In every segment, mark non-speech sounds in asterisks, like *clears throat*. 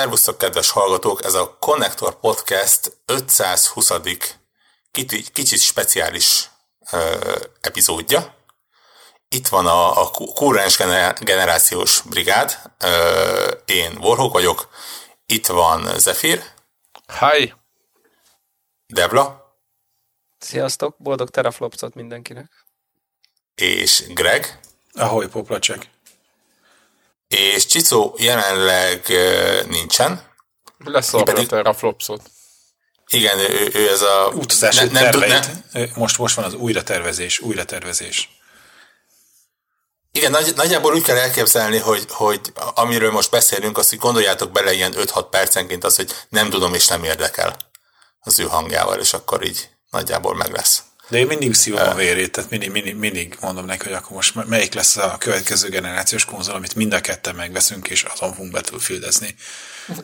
Szervusztok, kedves hallgatók! Ez a Connector Podcast 520. kicsit, kicsit speciális ö, epizódja. Itt van a, a Kurrens generációs brigád. Ö, én Warhawk vagyok. Itt van Zephyr. Hi! Debla. Sziasztok, boldog teraflopsot mindenkinek. És Greg. Ahogy poplacsek és Csicó jelenleg nincsen. Lesz a teraflopsot. Igen, ő, ő ez a... Utazási ne, nem, terveit. Ne, most, most van az újratervezés, újratervezés. Igen, nagy, nagyjából úgy kell elképzelni, hogy, hogy amiről most beszélünk, azt, hogy gondoljátok bele ilyen 5-6 percenként az, hogy nem tudom és nem érdekel az ő hangjával, és akkor így nagyjából meg lesz. De én mindig szívom a vérét, tehát mindig, mindig, mindig mondom neki, hogy akkor most melyik lesz a következő generációs konzol, amit mind a ketten megveszünk, és azon fogunk battlefieldezni.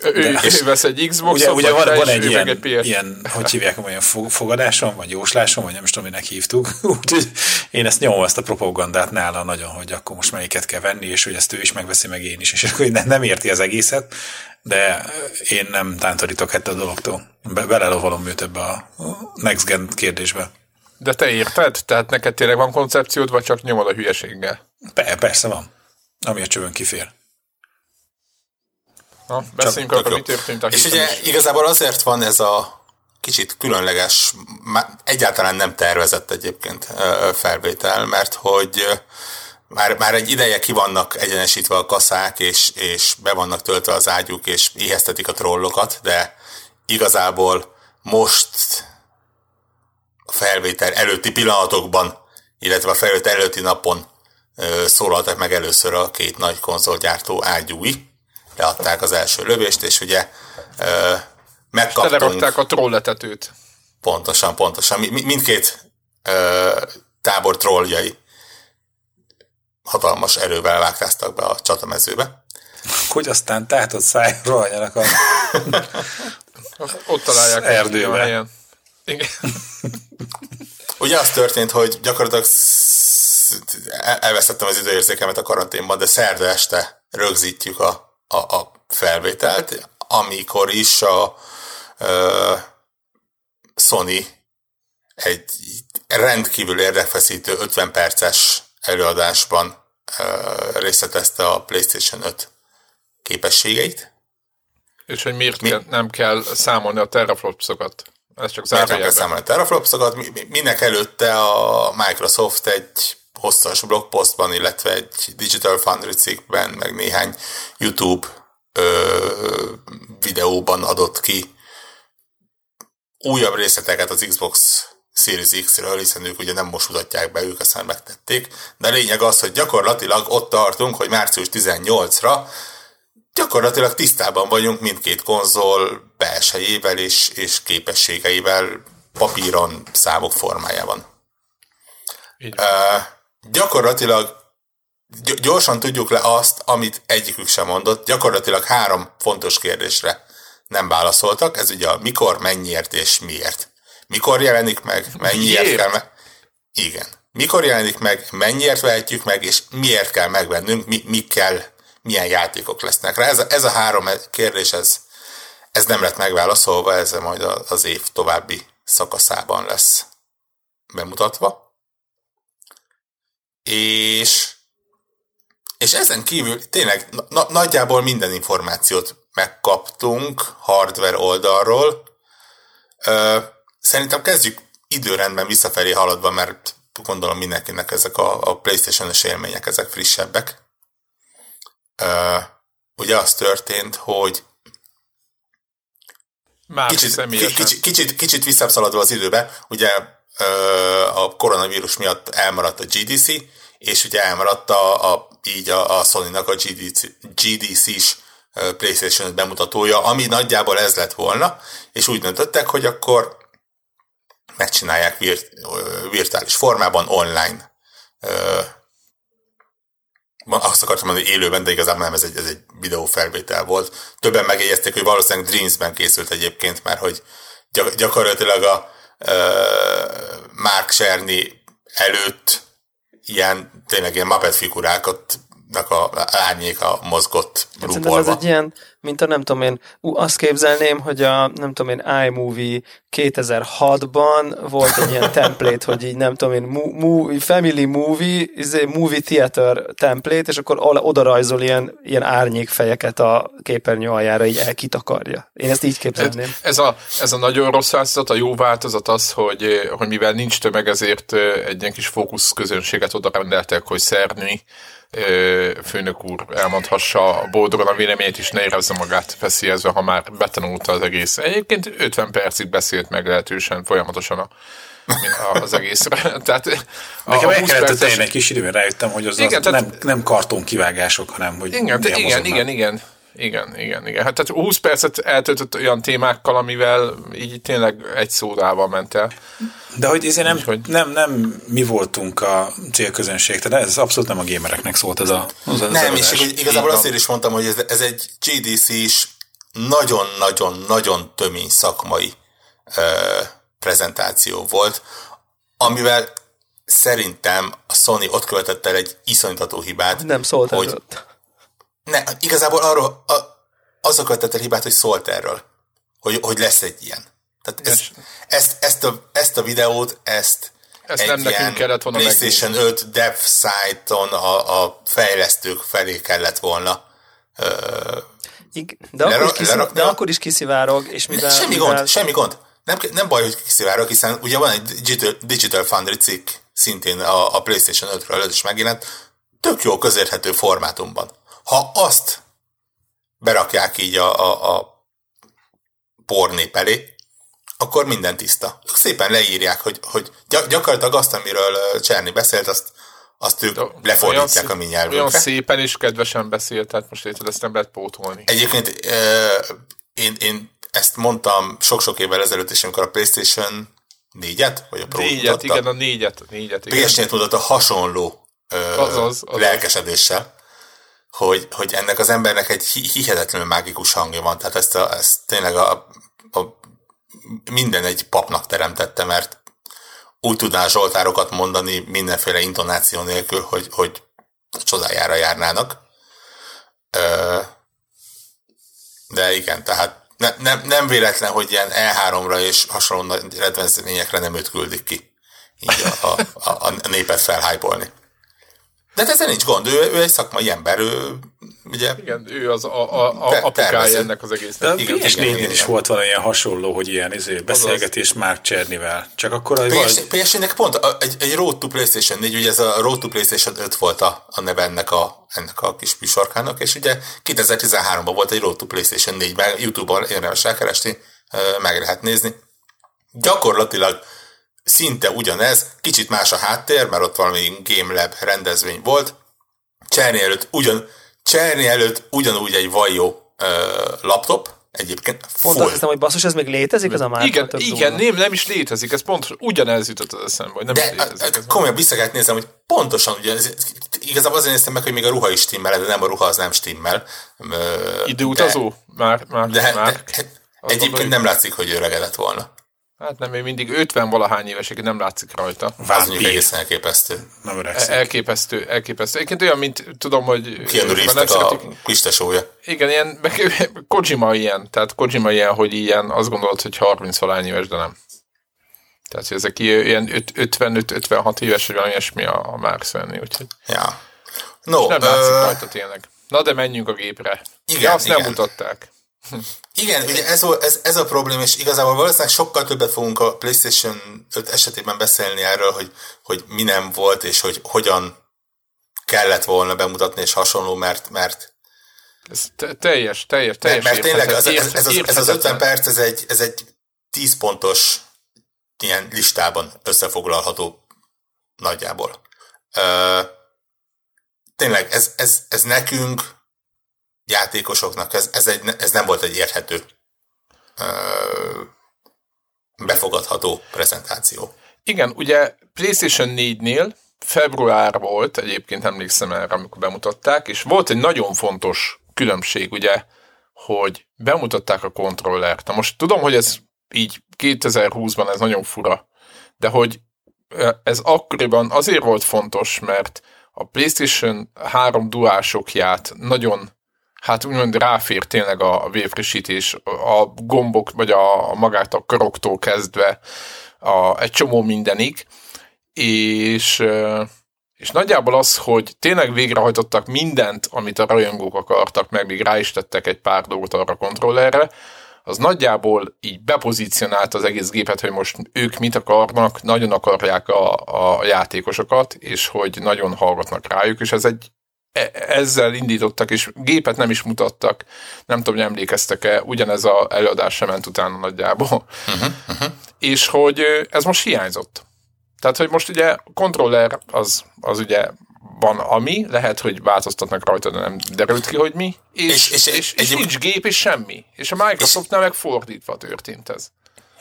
Ő, és vesz egy Xbox-ot, ugye, ugye van, van egy ilyen, egy ilyen, hogy hívják, olyan fogadásom, vagy jóslásom, vagy nem is tudom, minek hívtuk. *laughs* Úgyhogy én ezt nyomom, ezt a propagandát nála nagyon, hogy akkor most melyiket kell venni, és hogy ezt ő is megveszi, meg én is. És akkor nem, nem érti az egészet, de én nem tántorítok ettől a dologtól. Be, belelovalom őt ebbe a next gen kérdésbe. De te érted? Tehát neked tényleg van koncepciód, vagy csak nyomod a hülyeséggel? Be, persze van. Ami a csövön kifér. Na, beszéljünk akkor, mi történt a És ugye is. igazából azért van ez a kicsit különleges, egyáltalán nem tervezett egyébként felvétel, mert hogy már, már egy ideje ki vannak egyenesítve a kaszák, és, és be vannak töltve az ágyuk, és éheztetik a trollokat, de igazából most a felvétel előtti pillanatokban, illetve a felvétel előtti napon szólaltak meg először a két nagy konzolgyártó ágyúi, leadták az első lövést, és ugye megkaptunk... És a trolletetőt. Pontosan, pontosan. Mindkét tábor trolljai hatalmas erővel vágtáztak be a csatamezőbe. Hogy aztán tátott szájról a... Ott találják erdőben. Igen. Ugye az történt, hogy gyakorlatilag elvesztettem az időérzékemet a karanténban, de szerda este rögzítjük a, a, a felvételt, amikor is a, a Sony egy rendkívül érdekfeszítő 50 perces előadásban részletezte a PlayStation 5 képességeit. És hogy miért Mi? nem kell számolni a teraflopsokat? Ez csak zárójelben. számolni teraflopsokat. Minek előtte a Microsoft egy hosszas blogpostban, illetve egy Digital Foundry cikkben, meg néhány YouTube ö, videóban adott ki újabb részleteket az Xbox Series X-ről, hiszen ők ugye nem most mutatják be, ők aztán megtették. De a lényeg az, hogy gyakorlatilag ott tartunk, hogy március 18-ra gyakorlatilag tisztában vagyunk mindkét konzol belsejével és, és képességeivel papíron, számok formájában. Uh, gyakorlatilag gyorsan tudjuk le azt, amit egyikük sem mondott. Gyakorlatilag három fontos kérdésre nem válaszoltak. Ez ugye a mikor, mennyiért és miért. Mikor jelenik meg, mennyiért miért? kell meg. Igen. Mikor jelenik meg, mennyiért vehetjük meg, és miért kell megvennünk, mi, mi kell milyen játékok lesznek rá. Ez a, ez a három kérdés, ez, ez nem lett megválaszolva, ez majd az év további szakaszában lesz bemutatva. És, és ezen kívül tényleg na, nagyjából minden információt megkaptunk hardware oldalról. Ö, szerintem kezdjük időrendben visszafelé haladva, mert gondolom mindenkinek ezek a, a PlayStation-es élmények, ezek frissebbek ugye az történt, hogy Már kicsit, kicsit, kicsit, kicsit visszaszaladva az időbe, ugye a koronavírus miatt elmaradt a GDC, és ugye elmaradt a, a így a, a Sony-nak a GDC, GDC-s PlayStation bemutatója, ami nagyjából ez lett volna, és úgy döntöttek, hogy akkor megcsinálják virt, virtuális formában online azt akartam mondani, hogy élőben, de igazából nem, ez egy, ez egy videófelvétel volt. Többen megjegyezték, hogy valószínűleg Dreamsben készült egyébként, mert hogy gyak, gyakorlatilag a uh, Mark Cerny előtt ilyen, tényleg ilyen Muppet figurákat a árnyéka mozgott Szerintem ez egy ilyen, mint a nem tudom én, ú, azt képzelném, hogy a nem tudom én iMovie 2006-ban volt egy ilyen template, hogy így nem tudom én, movie, family movie, izé, movie theater template, és akkor oda rajzol ilyen, ilyen árnyékfejeket a képernyő aljára, így elkitakarja. Én ezt így képzelném. Ez, ez, a, ez a nagyon rossz változat, a jó változat az, hogy, hogy mivel nincs tömeg, ezért egy ilyen kis fókusz közönséget oda rendeltek, hogy szerni főnök úr elmondhassa boldogan a véleményét, és ne érezze magát feszélyezve, ha már betanulta az egész. Egyébként 50 percig beszélt meglehetősen folyamatosan a az egészre. *laughs* Tehát a, Nekem el kellett perces... egy kis időben rájöttem, hogy az, igen, az tehát... nem, nem karton kivágások, hanem hogy igen, igen, igen, igen, igen, igen, igen. Hát tehát 20 percet eltöltött olyan témákkal, amivel így tényleg egy szódával ment el. De hogy ezért nem, hogy... nem, nem mi voltunk a célközönség, tehát ez abszolút nem a gamereknek szólt ez a az Nem, és igazából azért is mondtam, hogy ez, ez egy GDC is nagyon-nagyon-nagyon tömény szakmai ö, prezentáció volt, amivel szerintem a Sony ott követett el egy iszonytató hibát. Nem szólt hogy, ne, igazából arról a, az követett el hibát, hogy szólt erről, hogy, hogy lesz egy ilyen. Tehát ez, ezt, ezt, a, ezt a videót, ezt ezt egy nem nekünk kellett volna PlayStation megnézni. 5 dev site-on a, a fejlesztők felé kellett volna uh, de, akkor is kiszivárog, de akkor is kiszivárog, és mivel... Semmi mivel... gond, semmi gond. Nem, nem baj, hogy kiszivárog, hiszen ugye van egy Digital, Digital Foundry cikk, szintén a, a PlayStation 5-ről előtt is megjelent, tök jó közérthető formátumban. Ha azt berakják így a, a, a pornép elé, akkor minden tiszta. Szépen leírják, hogy, hogy gyakorlatilag azt, amiről Cserni beszélt, azt, azt ők De lefordítják a mi nyelvünkre. Olyan szépen és kedvesen beszélt, tehát most érted, ezt nem lehet pótolni. Egyébként én, én ezt mondtam sok-sok évvel ezelőtt is, amikor a PlayStation 4-et, vagy a Pro négyet, mutatta. igen, a négyet. négyet igen. PS4 mutatta hasonló ö, azaz, azaz. lelkesedéssel hogy, hogy ennek az embernek egy hihetetlenül mágikus hangja van. Tehát ezt, a, ezt tényleg a, a, minden egy papnak teremtette, mert úgy tudná Zsoltárokat mondani mindenféle intonáció nélkül, hogy, hogy csodájára járnának. De igen, tehát ne, nem, nem véletlen, hogy ilyen E3-ra és hasonló redvenceményekre nem őt küldik ki. Így a, a, a, a népet felhájpolni. De hát ezzel nincs gond, ő, ő egy szakmai ember, ő ugye... Igen, ő az a, a, a apukája ennek az egésznek. Igen, ps igen, is volt valami ilyen hasonló, hogy ilyen izé, beszélgetés Mark Csernivel. Csak akkor... Ps nek pont a, egy, egy Road to PlayStation 4, ugye ez a Road to PlayStation 5 volt a, a neve ennek a, ennek a kis műsorkának, és ugye 2013-ban volt egy Road to PlayStation 4, meg YouTube-on érdemes elkeresni, meg lehet nézni. Gyakorlatilag szinte ugyanez, kicsit más a háttér, mert ott valami Game Lab rendezvény volt. Cserni előtt, ugyan, Cserni előtt ugyanúgy egy vajó ö, laptop, egyébként Pont azt hiszem, hogy basszus, ez még létezik, ez a már Igen, igen nem, nem is létezik, ez pont ugyanez jutott az eszembe, hogy nem de, is létezik. Ez komolyan vissza kellett nézem, hogy pontosan ugye, ez, igazából azért néztem meg, hogy még a ruha is stimmel, de nem a ruha az nem stimmel. Időutazó? Már, már, de, már. De, egyébként nem látszik, hogy öregedett volna. Hát nem, még mindig 50 valahány évesek, nem látszik rajta. Vázni egészen elképesztő. Nem öregszik. Elképesztő, elképesztő. Egyébként olyan, mint tudom, hogy... Reeves a kistesója. Igen, ilyen, *laughs* Kojima ilyen, tehát Kojima ilyen, hogy ilyen, azt gondolod, hogy 30 valahány éves, de nem. Tehát, hogy ezek ilyen 55-56 éves, vagy valami ilyesmi a, a Mark Svenny, úgyhogy... Ja. No, És nem látszik uh... rajta tényleg. Na de menjünk a gépre. Igen, ja, azt igen. nem mutatták. Igen, ugye ez, ez, ez a probléma, és igazából valószínűleg sokkal többet fogunk a PlayStation 5 esetében beszélni erről, hogy, hogy mi nem volt, és hogy hogyan kellett volna bemutatni, és hasonló, mert, mert ez teljes, teljes, teljes. Mert, mert tényleg az, ez, ez, az, ez az 50 perc, ez egy, ez egy 10 pontos ilyen listában összefoglalható nagyjából. Ö, tényleg, ez, ez, ez nekünk játékosoknak ez, ez, egy, ez nem volt egy érthető, befogadható prezentáció. Igen, ugye PlayStation 4-nél február volt, egyébként emlékszem erre, amikor bemutatták, és volt egy nagyon fontos különbség, ugye, hogy bemutatták a kontrollert. Na most tudom, hogy ez így 2020-ban ez nagyon fura, de hogy ez akkoriban azért volt fontos, mert a PlayStation 3 duásokját nagyon hát úgymond ráfér tényleg a véfrissítés, a gombok, vagy a, a magát a karoktól kezdve a, egy csomó mindenig, és, és nagyjából az, hogy tényleg végrehajtottak mindent, amit a rajongók akartak, meg még rá is tettek egy pár dolgot arra a kontrollerre, az nagyjából így bepozícionált az egész gépet, hogy most ők mit akarnak, nagyon akarják a, a játékosokat, és hogy nagyon hallgatnak rájuk, és ez egy ezzel indítottak, és gépet nem is mutattak. Nem tudom, hogy emlékeztek-e, ugyanez a előadás sem ment utána nagyjából. Uh-huh, uh-huh. És hogy ez most hiányzott. Tehát, hogy most ugye kontroller az, az ugye van ami, lehet, hogy változtatnak rajta, de nem derült ki, hogy mi, és, és, és, és, és nincs gép, és semmi. És a Microsoftnál meg fordítva történt ez.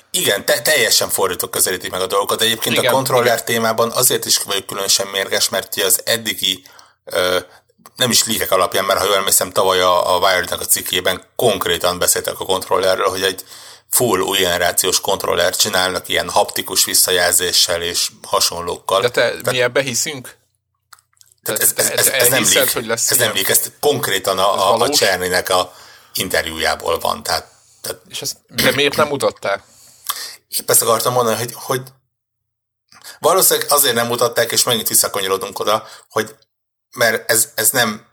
Igen, te, teljesen fordítok közelítik meg a dolgokat. Egyébként igen, a kontroller igen. témában azért is vagyok különösen mérges, mert az eddigi ö, nem is líkek alapján, mert ha jól emlékszem, tavaly a, a Wired-nek a cikkében konkrétan beszéltek a kontrollerről, hogy egy full új generációs kontroller csinálnak ilyen haptikus visszajelzéssel és hasonlókkal. De te Tehát, mi ebbe hiszünk? Tehát ez, ez, ez, ez, nem leak, hogy lesz ez nem leak, ez konkrétan a, a, a Cserninek a interjújából van. Tehát, tehát, És ezt, de miért nem mutatták? Épp ezt akartam mondani, hogy, hogy valószínűleg azért nem mutatták, és megint visszakanyarodunk oda, hogy mert ez, ez nem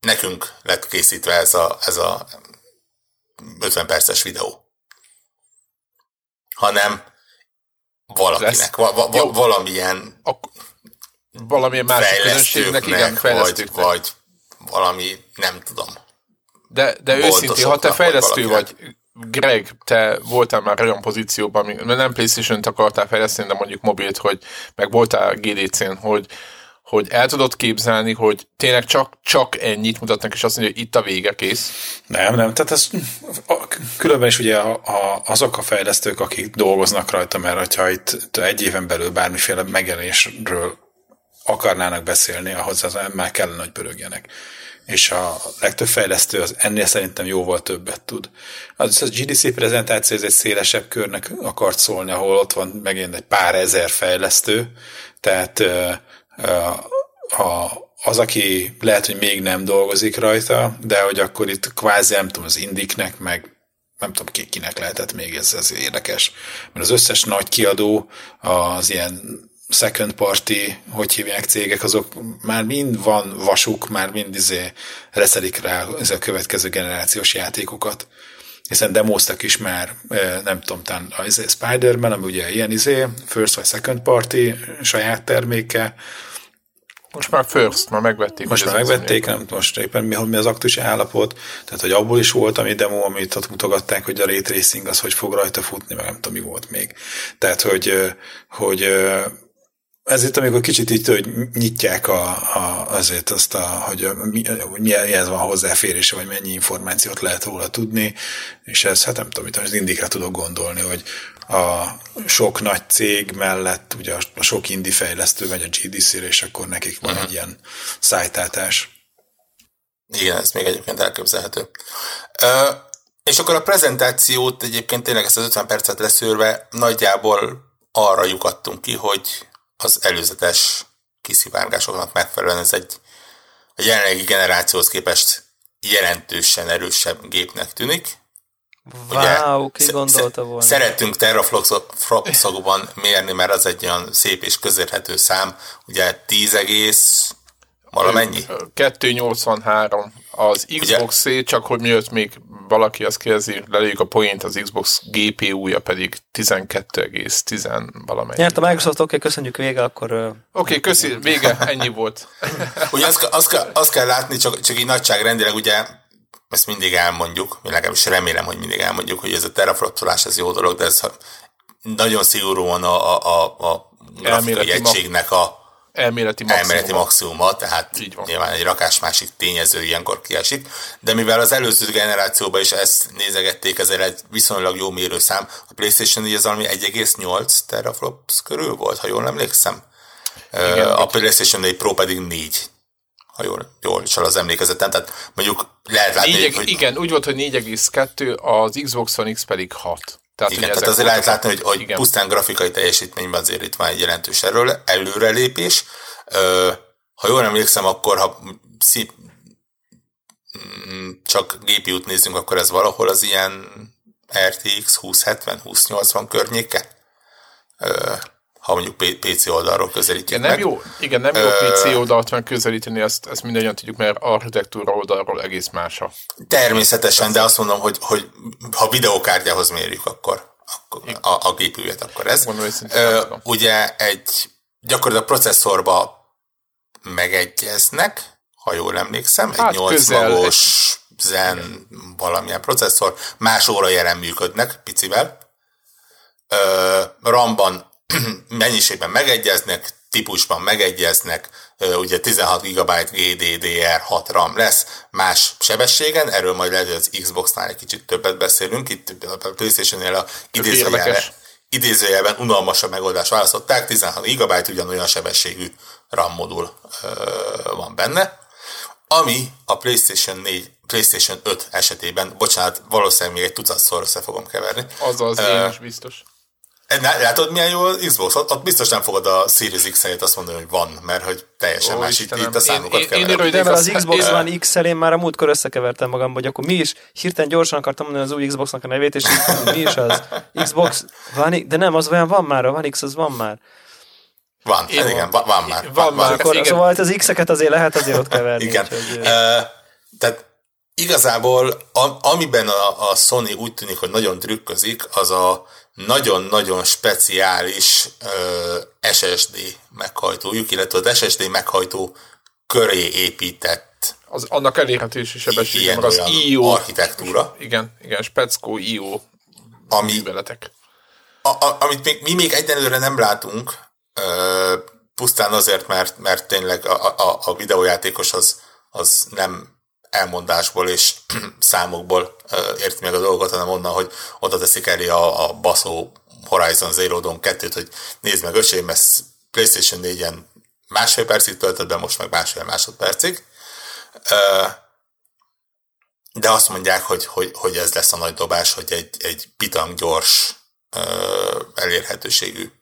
nekünk lett készítve ez a, ez a 50 perces videó, hanem valakinek, va, va, va, valamilyen Ak- valamilyen másik közönségnek, igen. Vagy, vagy valami, nem tudom. De, de őszintén, ha te fejlesztő vagy, vagy, Greg, te voltál már olyan pozícióban, mert nem Playstation-t akartál fejleszteni, de mondjuk mobilt, hogy meg voltál GDC-n, hogy, hogy el tudod képzelni, hogy tényleg csak, csak ennyit mutatnak, és azt mondja, hogy itt a vége, kész? Nem, nem, tehát ez különben is ugye a, a, azok a fejlesztők, akik dolgoznak rajta, mert ha itt egy éven belül bármiféle megjelenésről akarnának beszélni, ahhoz az már kellene, hogy pörögjenek. És a legtöbb fejlesztő az ennél szerintem jóval többet tud. Az a GDC prezentáció, ez egy szélesebb körnek akart szólni, ahol ott van megint egy pár ezer fejlesztő, tehát a, az, aki lehet, hogy még nem dolgozik rajta, de hogy akkor itt kvázi nem tudom, az indiknek, meg nem tudom ki, kinek lehetett még ez, ez érdekes. Mert az összes nagy kiadó az ilyen second party, hogy hívják cégek, azok már mind van vasuk, már mind izé reszelik rá ez a következő generációs játékokat. Hiszen demoztak is már, nem tudom, talán a izé Spider-Man, ami ugye ilyen izé, first vagy second party saját terméke, most már first, már megvették. Most már megvették, nem most éppen mi, mi az aktus állapot, tehát hogy abból is volt ami demo, amit ott mutogatták, hogy a ray tracing az hogy fog rajta futni, meg nem tudom mi volt még. Tehát, hogy, hogy ez itt, amikor kicsit itt, hogy nyitják a, a, azért azt, a, hogy mi, milyen van hozzáférése, vagy mennyi információt lehet róla tudni, és ez, hát nem tudom, mit az indikra tudok gondolni, hogy a sok nagy cég mellett, ugye a sok indi fejlesztő megy a GDC-re, és akkor nekik van uh-huh. egy ilyen szájtátás. Igen, ez még egyébként elképzelhető. Uh, és akkor a prezentációt egyébként tényleg ezt az 50 percet leszűrve nagyjából arra lyukadtunk ki, hogy az előzetes kiszivárgásoknak megfelelően ez egy a jelenlegi generációhoz képest jelentősen erősebb gépnek tűnik. Wow, ki gondolta volna. Szeretünk terafloxokban mérni, mert az egy olyan szép és közérhető szám. Ugye 10 egész valamennyi? 283 az Xbox Ugye? csak hogy miért még valaki azt kérdezi, lelőjük a point, az Xbox GPU-ja pedig 12,10 valamennyi. Nyert a Microsoft, oké, okay, köszönjük, vége, akkor... Oké, okay, köszi, vége, ennyi volt. *laughs* ugye azt, azt, azt kell látni, csak, csak így nagyságrendileg, ugye ezt mindig elmondjuk, legalábbis remélem, hogy mindig elmondjuk, hogy ez a teraflopolás ez jó dolog, de ez nagyon szigorúan a, a, a, a grafikai egységnek a elméleti maximuma. elméleti maximuma, tehát Így van. nyilván egy rakás másik tényező ilyenkor kiesik, de mivel az előző generációban is ezt nézegették, ezért egy viszonylag jó mérőszám. A PlayStation 4 az valami 1,8 teraflops körül volt, ha jól emlékszem. Igen, a PlayStation 4 Pro pedig 4 ha jól, jól csal az emlékezetem, tehát mondjuk lehet látni, 4, hogy... Igen, úgy volt, hogy 4,2, az Xbox One X pedig 6. Tehát, igen, tehát azért lehet látni, hogy, hogy pusztán grafikai teljesítményben azért itt van egy jelentős erről, előrelépés. Ö, ha jól emlékszem, akkor ha szép, mm, csak GPU-t nézzünk, akkor ez valahol az ilyen RTX 2070-2080 környéke? Ha mondjuk PC oldalról közelítjük igen, nem meg. Jó, igen, nem jó PC oldalt megközelíteni, ezt, ezt mindannyian tudjuk, mert architektúra oldalról egész más a... Természetesen, de azt mondom, hogy, hogy ha videókártyához mérjük, akkor, akkor a, a gépület, akkor ez. Mondom, Ö, ugye egy gyakorlatilag processzorba megegyeznek, ha jól emlékszem, hát egy 8 magos Zen valamilyen processzor, más óra jelen működnek, picivel. Ö, RAM-ban *clears throat* mennyiségben megegyeznek, típusban megegyeznek, ugye 16 GB GDDR6 RAM lesz, más sebességen, erről majd lehet, hogy az Xbox-nál egy kicsit többet beszélünk, itt a Playstation-nél a idézőjelben, idézőjelben unalmasabb megoldást választották, 16 GB ugyanolyan sebességű RAM modul van benne, ami a PlayStation 4 PlayStation 5 esetében, bocsánat, valószínűleg még egy tucatszor össze fogom keverni. Azaz, uh, én is biztos. Látod, milyen jó az Xbox? Ott, ott biztos nem fogod a Series X helyet azt mondani, hogy van, mert hogy teljesen Ó, más itt, itt a számokat én, én, én, én az Xbox One x én már a múltkor összekevertem magam, hogy akkor mi is, hirtelen gyorsan akartam mondani az új Xboxnak a nevét, és mi is az? Xbox One de nem, az olyan van már, a One X az van már. Van, én, igen, van, van már. Van, van már. Akkor, igen. Szóval az X-eket azért lehet azért ott keverni. igen. Úgy, uh, tehát igazából a, amiben a, a Sony úgy tűnik, hogy nagyon trükközik, az a nagyon-nagyon speciális ö, SSD meghajtójuk, illetve az SSD meghajtó köré épített az, annak elérhetési sebessége, az IO architektúra. Igen, igen, speckó IO ami, műveletek. A, a, amit még, mi még egyenlőre nem látunk, ö, pusztán azért, mert, mert tényleg a, a, a videójátékos az, az nem elmondásból és *clears throat* számokból érti meg a dolgot, hanem onnan, hogy oda teszik elé a, a baszó Horizon Zero Dawn 2-t, hogy nézd meg öcsém, ezt PlayStation 4-en másfél percig töltött be, most meg másfél másodpercig. De azt mondják, hogy, hogy, hogy ez lesz a nagy dobás, hogy egy, egy pitang gyors elérhetőségű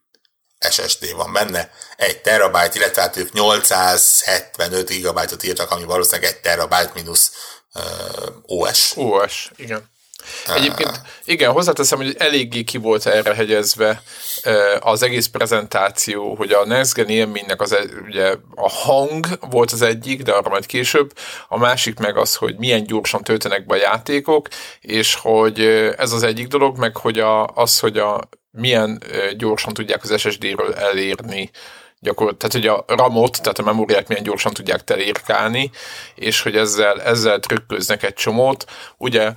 SSD van benne, egy terabyte, illetve hát ők 875 gigabájtot írtak, ami valószínűleg egy terabyte mínusz uh, OS. OS, igen. Egyébként igen, hozzáteszem, hogy eléggé ki volt erre hegyezve az egész prezentáció, hogy a Next Gen élménynek az, ugye, a hang volt az egyik, de arra majd később, a másik meg az, hogy milyen gyorsan töltenek be a játékok, és hogy ez az egyik dolog, meg hogy a, az, hogy a milyen gyorsan tudják az SSD-ről elérni gyakorlatilag, tehát hogy a RAM-ot, tehát a memóriát milyen gyorsan tudják telírkálni, és hogy ezzel, ezzel trükköznek egy csomót. Ugye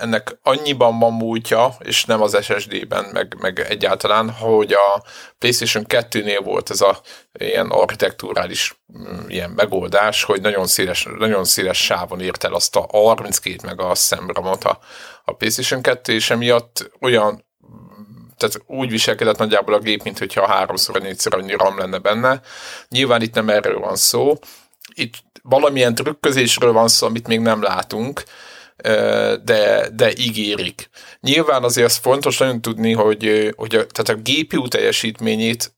ennek annyiban van múltja, és nem az SSD-ben, meg, meg egyáltalán, hogy a PlayStation 2-nél volt ez a ilyen architekturális mm, ilyen megoldás, hogy nagyon széles, nagyon széles sávon ért el azt a 32 meg a szemramot a, a PlayStation 2, és emiatt olyan tehát úgy viselkedett nagyjából a gép, mint hogyha háromszor, négyszer annyi RAM lenne benne. Nyilván itt nem erről van szó. Itt valamilyen trükközésről van szó, amit még nem látunk, de, de ígérik. Nyilván azért az fontos nagyon tudni, hogy, hogy a, tehát a GPU teljesítményét,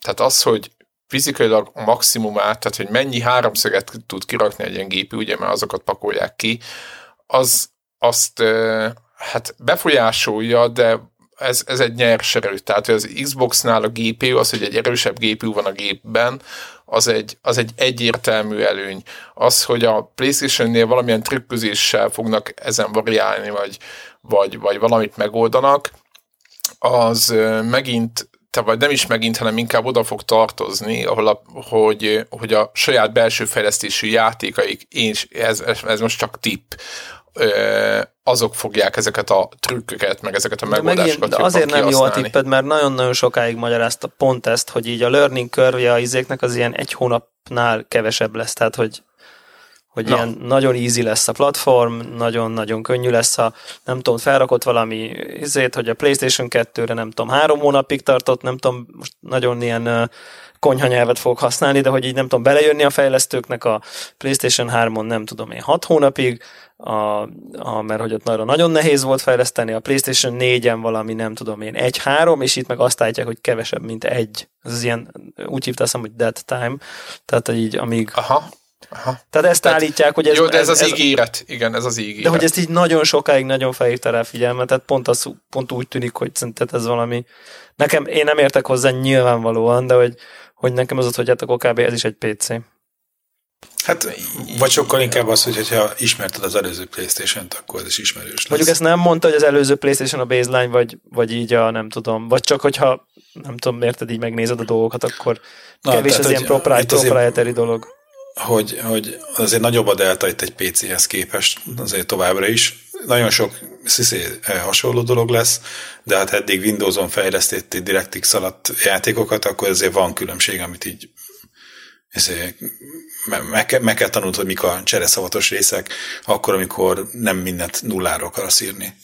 tehát az, hogy fizikailag a maximumát, tehát hogy mennyi háromszöget tud kirakni egy ilyen GPU, ugye, mert azokat pakolják ki, az azt hát befolyásolja, de ez, ez egy nyers erő. Tehát az Xboxnál a GPU, az, hogy egy erősebb GPU van a gépben, az egy, az egy egyértelmű előny. Az, hogy a PlayStation-nél valamilyen trükközéssel fognak ezen variálni, vagy, vagy, vagy valamit megoldanak, az megint te vagy nem is megint, hanem inkább oda fog tartozni, ahol a, hogy, hogy a saját belső fejlesztésű játékaik, én, ez, ez most csak tipp, azok fogják ezeket a trükköket, meg ezeket a megoldásokat de azért nem jó a tipped, mert nagyon-nagyon sokáig magyarázta pont ezt, hogy így a learning curve a izéknek az ilyen egy hónapnál kevesebb lesz, tehát hogy hogy Na. ilyen nagyon easy lesz a platform, nagyon-nagyon könnyű lesz, ha nem tudom, felrakott valami izét, hogy a PlayStation 2-re nem tudom, három hónapig tartott, nem tudom, most nagyon ilyen konyhanyelvet fog használni, de hogy így nem tudom belejönni a fejlesztőknek a PlayStation 3-on nem tudom én 6 hónapig, a, a, mert hogy ott nagyon, nagyon nehéz volt fejleszteni, a PlayStation 4-en valami nem tudom én 1-3, és itt meg azt állítják, hogy kevesebb, mint egy. Ez az ilyen, úgy hívtam, hogy dead time, tehát így amíg Aha. Aha. Tehát ezt tehát, állítják, hogy ez... Jó, de ez, ez az ígéret. Igen, ez az ígéret. De hogy ezt így nagyon sokáig nagyon felhívta rá figyelmet, tehát pont, az, pont úgy tűnik, hogy szerinted ez valami... Nekem, én nem értek hozzá nyilvánvalóan, de hogy, hogy nekem az ott, hogy hát akkor kb. ez is egy PC. Hát, vagy sokkal inkább az, hogy ha ismerted az előző Playstation-t, akkor ez is ismerős lesz. Mondjuk ezt nem mondta, hogy az előző Playstation a baseline, vagy, vagy így a nem tudom, vagy csak hogyha nem tudom, érted, így megnézed a dolgokat, akkor Na, kevés tehát, az ilyen proprietary dolog. Hogy, hogy azért nagyobb a delta itt egy PC-hez képest, azért továbbra is. Nagyon sok sziszé, eh, hasonló dolog lesz, de hát eddig Windows-on fejlesztették DirectX alatt játékokat, akkor azért van különbség, amit így meg, kell, meg kell tanulnod, hogy mik a csereszavatos részek, akkor, amikor nem mindent nullára akarsz írni.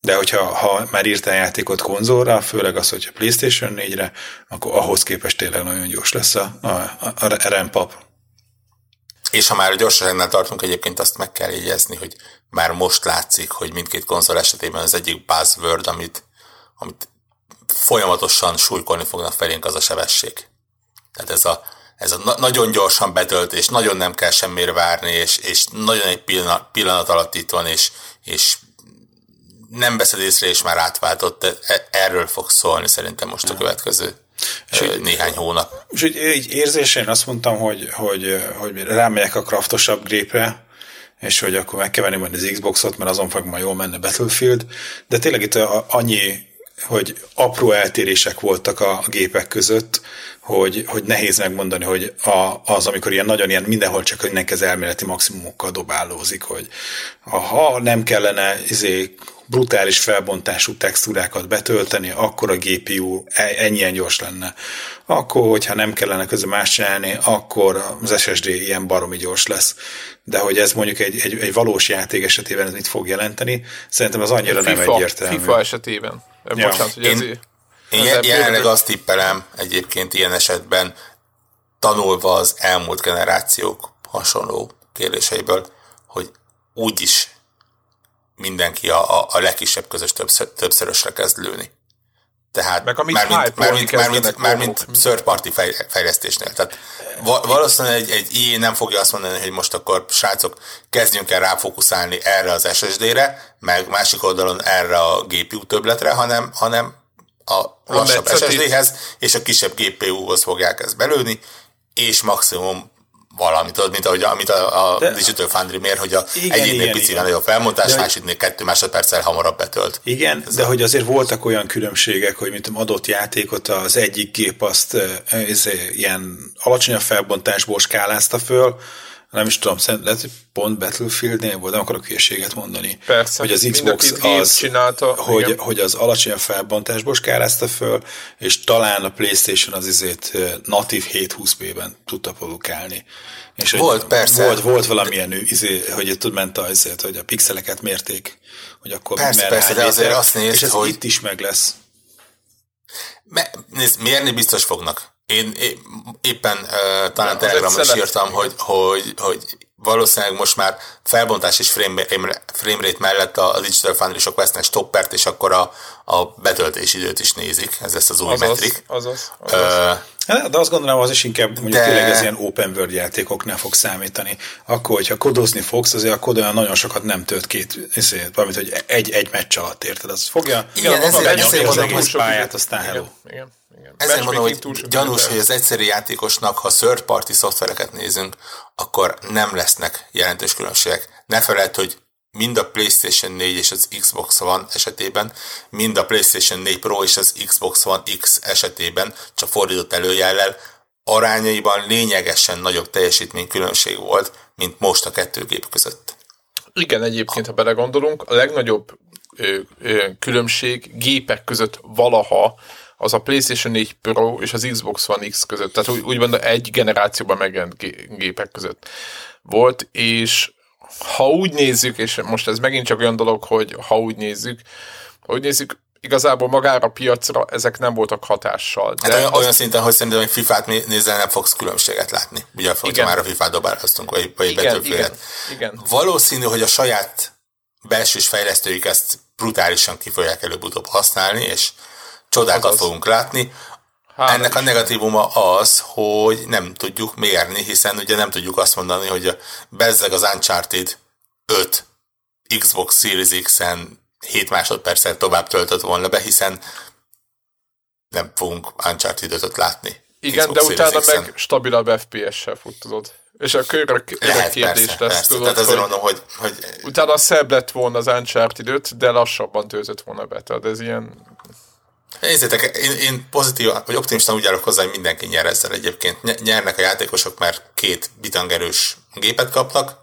De hogyha ha már írtál játékot konzolra, főleg az, hogyha PlayStation 4-re, akkor ahhoz képest tényleg nagyon gyors lesz a, a, a rampap. És ha már a gyorsaságnál tartunk, egyébként azt meg kell jegyezni, hogy már most látszik, hogy mindkét konzol esetében az egyik buzzword, amit, amit folyamatosan súlykolni fognak felénk, az a sebesség. Tehát ez a, ez a na- nagyon gyorsan betöltés, nagyon nem kell semmire várni, és, és nagyon egy pillanat, pillanat alatt itt van, és, és nem veszed észre, és már átváltott. E, erről fog szólni szerintem most a következő és így, néhány hónap. És így, így érzésen azt mondtam, hogy, hogy, hogy rámegyek a kraftosabb grépre, és hogy akkor meg kell venni majd az Xboxot, mert azon fog majd jól menni Battlefield, de tényleg itt annyi hogy apró eltérések voltak a gépek között, hogy, hogy nehéz megmondani, hogy a, az, amikor ilyen nagyon ilyen mindenhol csak mindenki az elméleti maximumokkal dobálózik, hogy ha nem kellene izé, brutális felbontású textúrákat betölteni, akkor a GPU e, ennyien gyors lenne. Akkor, hogyha nem kellene közben más csinálni, akkor az SSD ilyen baromi gyors lesz. De hogy ez mondjuk egy, egy, egy valós játék esetében ez mit fog jelenteni, szerintem az annyira FIFA, nem egyértelmű. FIFA esetében. Ja. Bocsánat, hogy ez én, én jelenleg azt tippelem egyébként ilyen esetben, tanulva az elmúlt generációk hasonló kérdéseiből, hogy úgyis mindenki a, a, a legkisebb közös többször, többszörösre kezd lőni. Tehát Meg amit már mint, már mint, már mint, már mint third party fejlesztésnél. Tehát valószínűleg egy, egy IE nem fogja azt mondani, hogy most akkor srácok, kezdjünk el ráfókuszálni erre az SSD-re, meg másik oldalon erre a GPU többletre, hanem, hanem a lassabb SSD-hez és a kisebb GPU-hoz fogják ezt belőni, és maximum valamit, tudod, mint ahogy amit a, a de, Digital Foundry mér, hogy a igen, egyiknél picivel nagyobb felmontás, de, másiknél kettő másodperccel hamarabb betölt. Igen, Ez de a... hogy azért voltak olyan különbségek, hogy mint adott játékot az egyik gép azt ez, ilyen alacsonyabb felbontásból skálázta föl, nem is tudom, lehet, hogy pont Battlefield-nél volt, nem akarok hülyeséget mondani. Persze, hogy az Xbox az, csinálta, hogy, hogy az alacsonyabb felbontásból skálázta föl, és talán a Playstation az izét natív 720p-ben tudta produkálni. És volt, hogy, persze. Volt, volt valamilyen, izé, hogy tud ment az, hogy a pixeleket mérték, hogy akkor persze, persze, de azért azt nézd, és ez hogy... itt is meg lesz. Nézd, mérni biztos fognak. Én, éppen uh, talán Telegramon is írtam, hogy, hogy, hogy valószínűleg most már felbontás és frame, frame rate mellett a Digital Foundry sok vesznek stoppert, és akkor a, a betöltési időt is nézik. Ez lesz az új azaz, metrik. Azaz, azaz. Uh, de azt gondolom, az is inkább mondjuk de... tényleg ez ilyen open world játékoknál fog számítani. Akkor, hogyha kodozni fogsz, azért a kod olyan nagyon sokat nem tölt két, ezért, valamint, hogy egy, egy meccs alatt érted, az fogja. Igen, igen ezért, ezért az egész pályát, aztán hello. Igen, igen. Igen. Ezért mondom, hogy gyanús, hogy az egyszerű játékosnak, ha third party szoftvereket nézünk, akkor nem lesznek jelentős különbségek. Ne felejt, hogy mind a PlayStation 4 és az Xbox One esetében, mind a PlayStation 4 Pro és az Xbox One X esetében, csak fordított előjellel, arányaiban lényegesen nagyobb teljesítménykülönbség volt, mint most a kettő gép között. Igen, egyébként, ha belegondolunk, a legnagyobb ö, ö, különbség gépek között valaha az a PlayStation 4 Pro és az Xbox One X között, tehát úgy, úgymond egy generációban megjelent gépek között volt, és ha úgy nézzük, és most ez megint csak olyan dolog, hogy ha úgy nézzük, ha úgy nézzük, igazából magára a piacra ezek nem voltak hatással. De hát olyan, az... olyan szinten, hogy szerintem egy FIFA-t nézel, nem fogsz különbséget látni. Ugye, hogyha már a FIFA-t dobálkoztunk, vagy, vagy igen, igen, igen. Valószínű, hogy a saját belsős fejlesztőik ezt brutálisan ki fogják előbb-utóbb használni, és csodákat Azaz. fogunk látni. Hát, Ennek a negatívuma az, hogy nem tudjuk mérni, hiszen ugye nem tudjuk azt mondani, hogy a bezzeg az Uncharted 5 Xbox Series X-en 7 másodperccel tovább töltött volna be, hiszen nem fogunk Uncharted 5 látni. Igen, Xbox de utána meg stabilabb FPS-sel fut, tudod. És a körök kérdés lesz, persze. tudod, Tehát azért mondom, hogy, hogy... Utána szebb lett volna az Uncharted 5, de lassabban töltött volna be. Tehát ez ilyen Nézzétek, én, én pozitív, vagy optimistán úgy állok hozzá, hogy mindenki nyer ezzel egyébként. Nyernek a játékosok, mert két bitangerős gépet kapnak,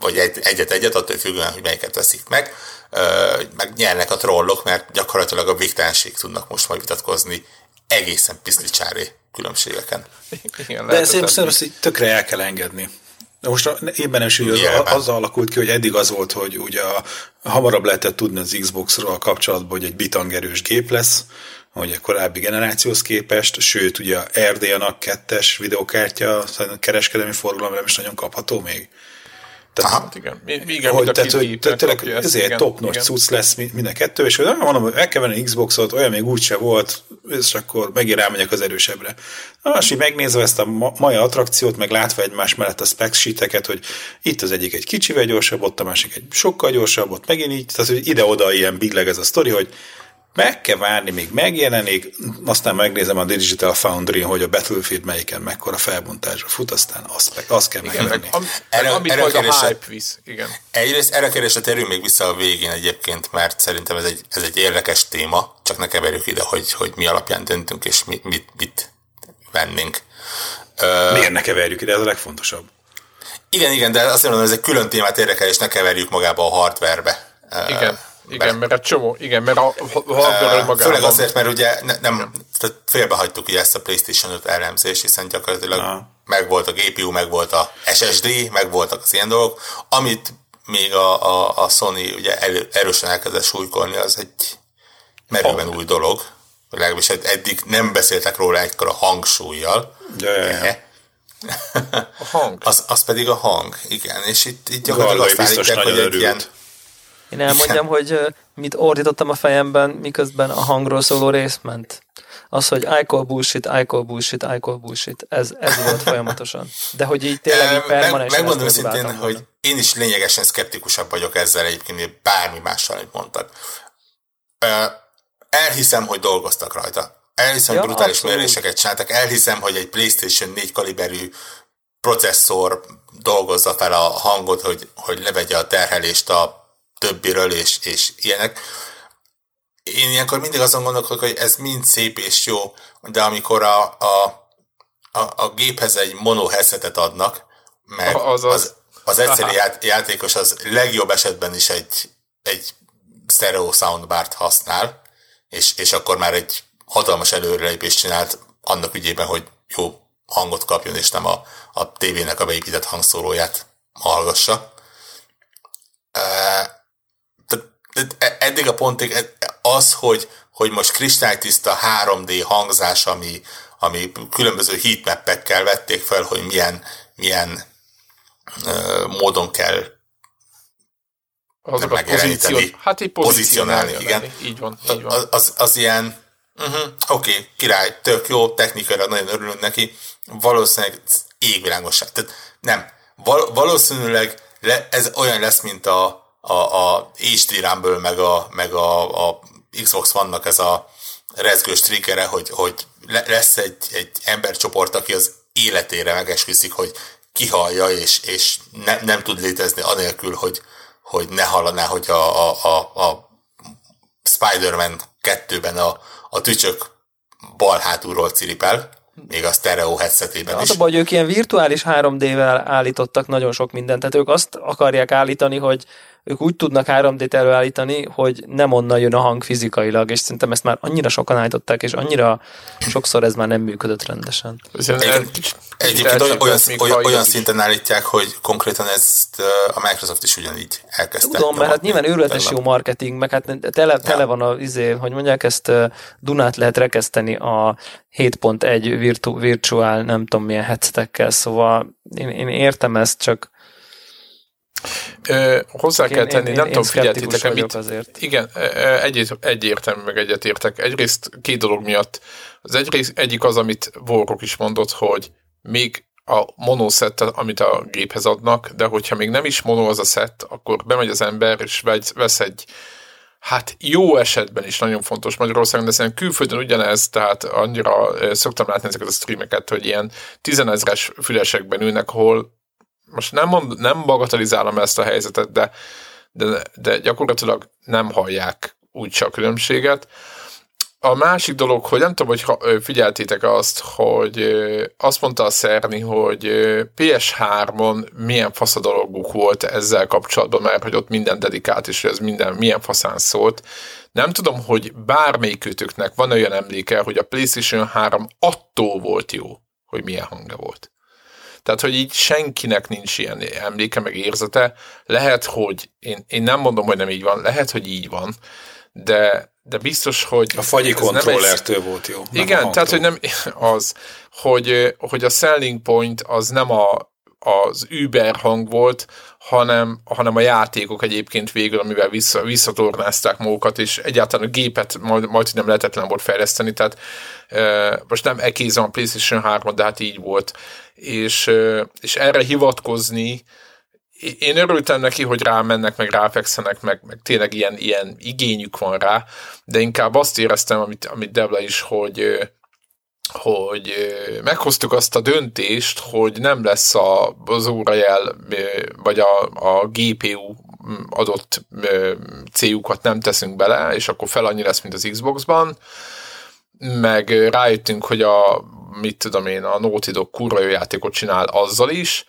vagy egy, egyet-egyet, attól függően, hogy melyiket veszik meg, meg nyernek a trollok, mert gyakorlatilag a végtelenség tudnak most majd vitatkozni egészen piszlicsári különbségeken. Igen, De ezt szerintem azt tökre el kell engedni. De most éppen is hogy az, azzal alakult ki, hogy eddig az volt, hogy ugye a, hamarabb lehetett tudni az Xbox-ról kapcsolatban, hogy egy bitangerős gép lesz, hogy a korábbi generációhoz képest, sőt, ugye a RDNA 2-es videokártya kereskedelmi forgalom nem is nagyon kapható még. Tehát, hát igen. igen hogy, tehát, hogy tényleg ezért top notch cucc lesz mind a kettő, és hogy mondom, hogy el kell venni Xboxot, olyan még úgyse volt, és akkor megint rámegyek az erősebbre. Na, most így megnézve ezt a mai attrakciót, meg látva egymás mellett a spec sheeteket, hogy itt az egyik egy kicsivel gyorsabb, ott a másik egy sokkal gyorsabb, ott megint így, tehát hogy ide-oda ilyen billeg ez a sztori, hogy meg kell várni, még megjelenik, aztán megnézem a Digital Foundry, hogy a Battlefield melyiken mekkora felbontásra fut, aztán azt, azt kell igen, megvenni. Meg, am, erre, amit erre majd a hype visz. Igen. Egyrészt erre a kérdésre térjünk még vissza a végén egyébként, mert szerintem ez egy, ez egy érdekes téma, csak ne keverjük ide, hogy, hogy mi alapján döntünk, és mit, mit, mit vennénk. Miért ne keverjük ide, ez a legfontosabb. Igen, igen, de azt mondom, ez egy külön témát érdekel, és ne keverjük magába a hardwarebe. Igen. Igen, mert, mert a csomó, igen, mert a hardware magában... Főleg azért, mert ugye ne, nem, tehát félbehagytuk ugye ezt a PlayStation 5 elemzés, hiszen gyakorlatilag Aha. megvolt a GPU, megvolt a SSD, megvoltak az ilyen dolgok, amit még a, a, a Sony ugye elő, erősen elkezdett súlykolni, az egy merőben új dolog. Legalábbis eddig nem beszéltek róla egykor a hangsúlyjal. Ja, ja, ja. A hang. *laughs* Az, az pedig a hang, igen. És itt, itt gyakorlatilag azt állítják, hogy egy ilyen én elmondjam, hogy mit ordítottam a fejemben, miközben a hangról szóló rész ment. Az, hogy I call bullshit, I call bullshit, I call bullshit. Ez, ez volt folyamatosan. De hogy így tényleg így permanensen... Meg, megmondom szintén, hogy én is lényegesen szkeptikusabb vagyok ezzel egyébként, bármi mással, amit mondtak. Elhiszem, hogy dolgoztak rajta. Elhiszem, hogy ja, brutális abszolút. méréseket csináltak. Elhiszem, hogy egy PlayStation 4 kaliberű processzor dolgozza fel a hangot, hogy, hogy levegye a terhelést a többiről, és, és ilyenek. Én ilyenkor mindig azon gondolkodok, hogy ez mind szép és jó, de amikor a, a, a, a géphez egy mono headsetet adnak, meg az, az, az egyszerű ját, játékos az legjobb esetben is egy, egy stereo soundbart használ, és, és akkor már egy hatalmas előrelépést csinált annak ügyében, hogy jó hangot kapjon, és nem a, a tévének a beépített hangszóróját hallgassa eddig a pontig az, hogy, hogy most kristálytiszta 3D hangzás, ami, ami különböző heatmappekkel vették fel, hogy milyen, milyen uh, módon kell Azokat pozíciót, hát így pozícionálni, igen. Így van, így van. Az, az, az ilyen, uh-huh, oké, okay, király, tök jó, technikára nagyon örülünk neki, valószínűleg égvilágosság. Tehát nem, val, valószínűleg le, ez olyan lesz, mint a, a, a HD Rumble meg a, meg a, a Xbox vannak ez a rezgős triggere, hogy, hogy lesz egy, egy embercsoport, aki az életére megesküszik, hogy kihallja, és, és ne, nem tud létezni anélkül, hogy, hogy ne hallaná, hogy a, a, a, a Spider-Man 2-ben a, a tücsök bal hátulról ciripel, még a stereo headsetében is. Az a baj, hogy ők ilyen virtuális 3D-vel állítottak nagyon sok mindent, tehát ők azt akarják állítani, hogy ők úgy tudnak 3D-t előállítani, hogy nem onnan jön a hang fizikailag, és szerintem ezt már annyira sokan állították, és annyira sokszor ez már nem működött rendesen. Egyébként olyan, olyan, olyan, olyan szinten állítják, hogy konkrétan ezt a Microsoft is ugyanígy elkezdte. Tudom, mert hát nyilván őrületes jó marketing, meg hát tele, tele ja. van a, izé, hogy mondják, ezt Dunát lehet rekeszteni a 7.1 virtu, virtual, nem tudom milyen headsetekkel, szóval én, én értem ezt, csak Ö, hozzá én, kell tenni, én, nem én tudom, figyeltétek mit. Azért. Igen, egy, egyértelmű meg egyetértek. Egyrészt két dolog miatt. Az egyrészt, egyik az, amit Vorok is mondott, hogy még a monoszett, amit a géphez adnak, de hogyha még nem is mono az a szett, akkor bemegy az ember, és vesz egy hát jó esetben is nagyon fontos Magyarországon, de szerintem külföldön ugyanez, tehát annyira szoktam látni ezeket a streameket, hogy ilyen tizenezres fülesekben ülnek, ahol most nem, mond, nem bagatelizálom ezt a helyzetet, de, de, de gyakorlatilag nem hallják úgy csak különbséget. A másik dolog, hogy nem tudom, hogy figyeltétek azt, hogy azt mondta a Szerni, hogy PS3-on milyen fasz a dologuk volt ezzel kapcsolatban, mert hogy ott minden dedikált, és ez minden milyen faszán szólt. Nem tudom, hogy bármelyikőtöknek van olyan emléke, hogy a PlayStation 3 attól volt jó, hogy milyen hangja volt. Tehát, hogy így senkinek nincs ilyen emléke, meg érzete. Lehet, hogy én, én nem mondom, hogy nem így van, lehet, hogy így van, de, de biztos, hogy... A fagyi kontrollertől egy... volt jó. Igen, tehát, hogy nem *laughs* az, hogy, hogy a selling point az nem a, az Uber hang volt, hanem, hanem a játékok egyébként végül, amivel vissza, visszatornázták magukat, és egyáltalán a gépet majd, majd nem lehetetlen volt fejleszteni, tehát e, most nem ekézem a PlayStation 3 de hát így volt. És, e, és erre hivatkozni, én örültem neki, hogy rámennek, meg ráfekszenek, meg, meg tényleg ilyen, ilyen igényük van rá, de inkább azt éreztem, amit, amit Debla is, hogy, hogy meghoztuk azt a döntést, hogy nem lesz a, az órajel, vagy a, a GPU adott célukat nem teszünk bele, és akkor fel annyi lesz, mint az Xbox-ban, meg rájöttünk, hogy a mit tudom én, a Naughty Dog kurva jó játékot csinál azzal is,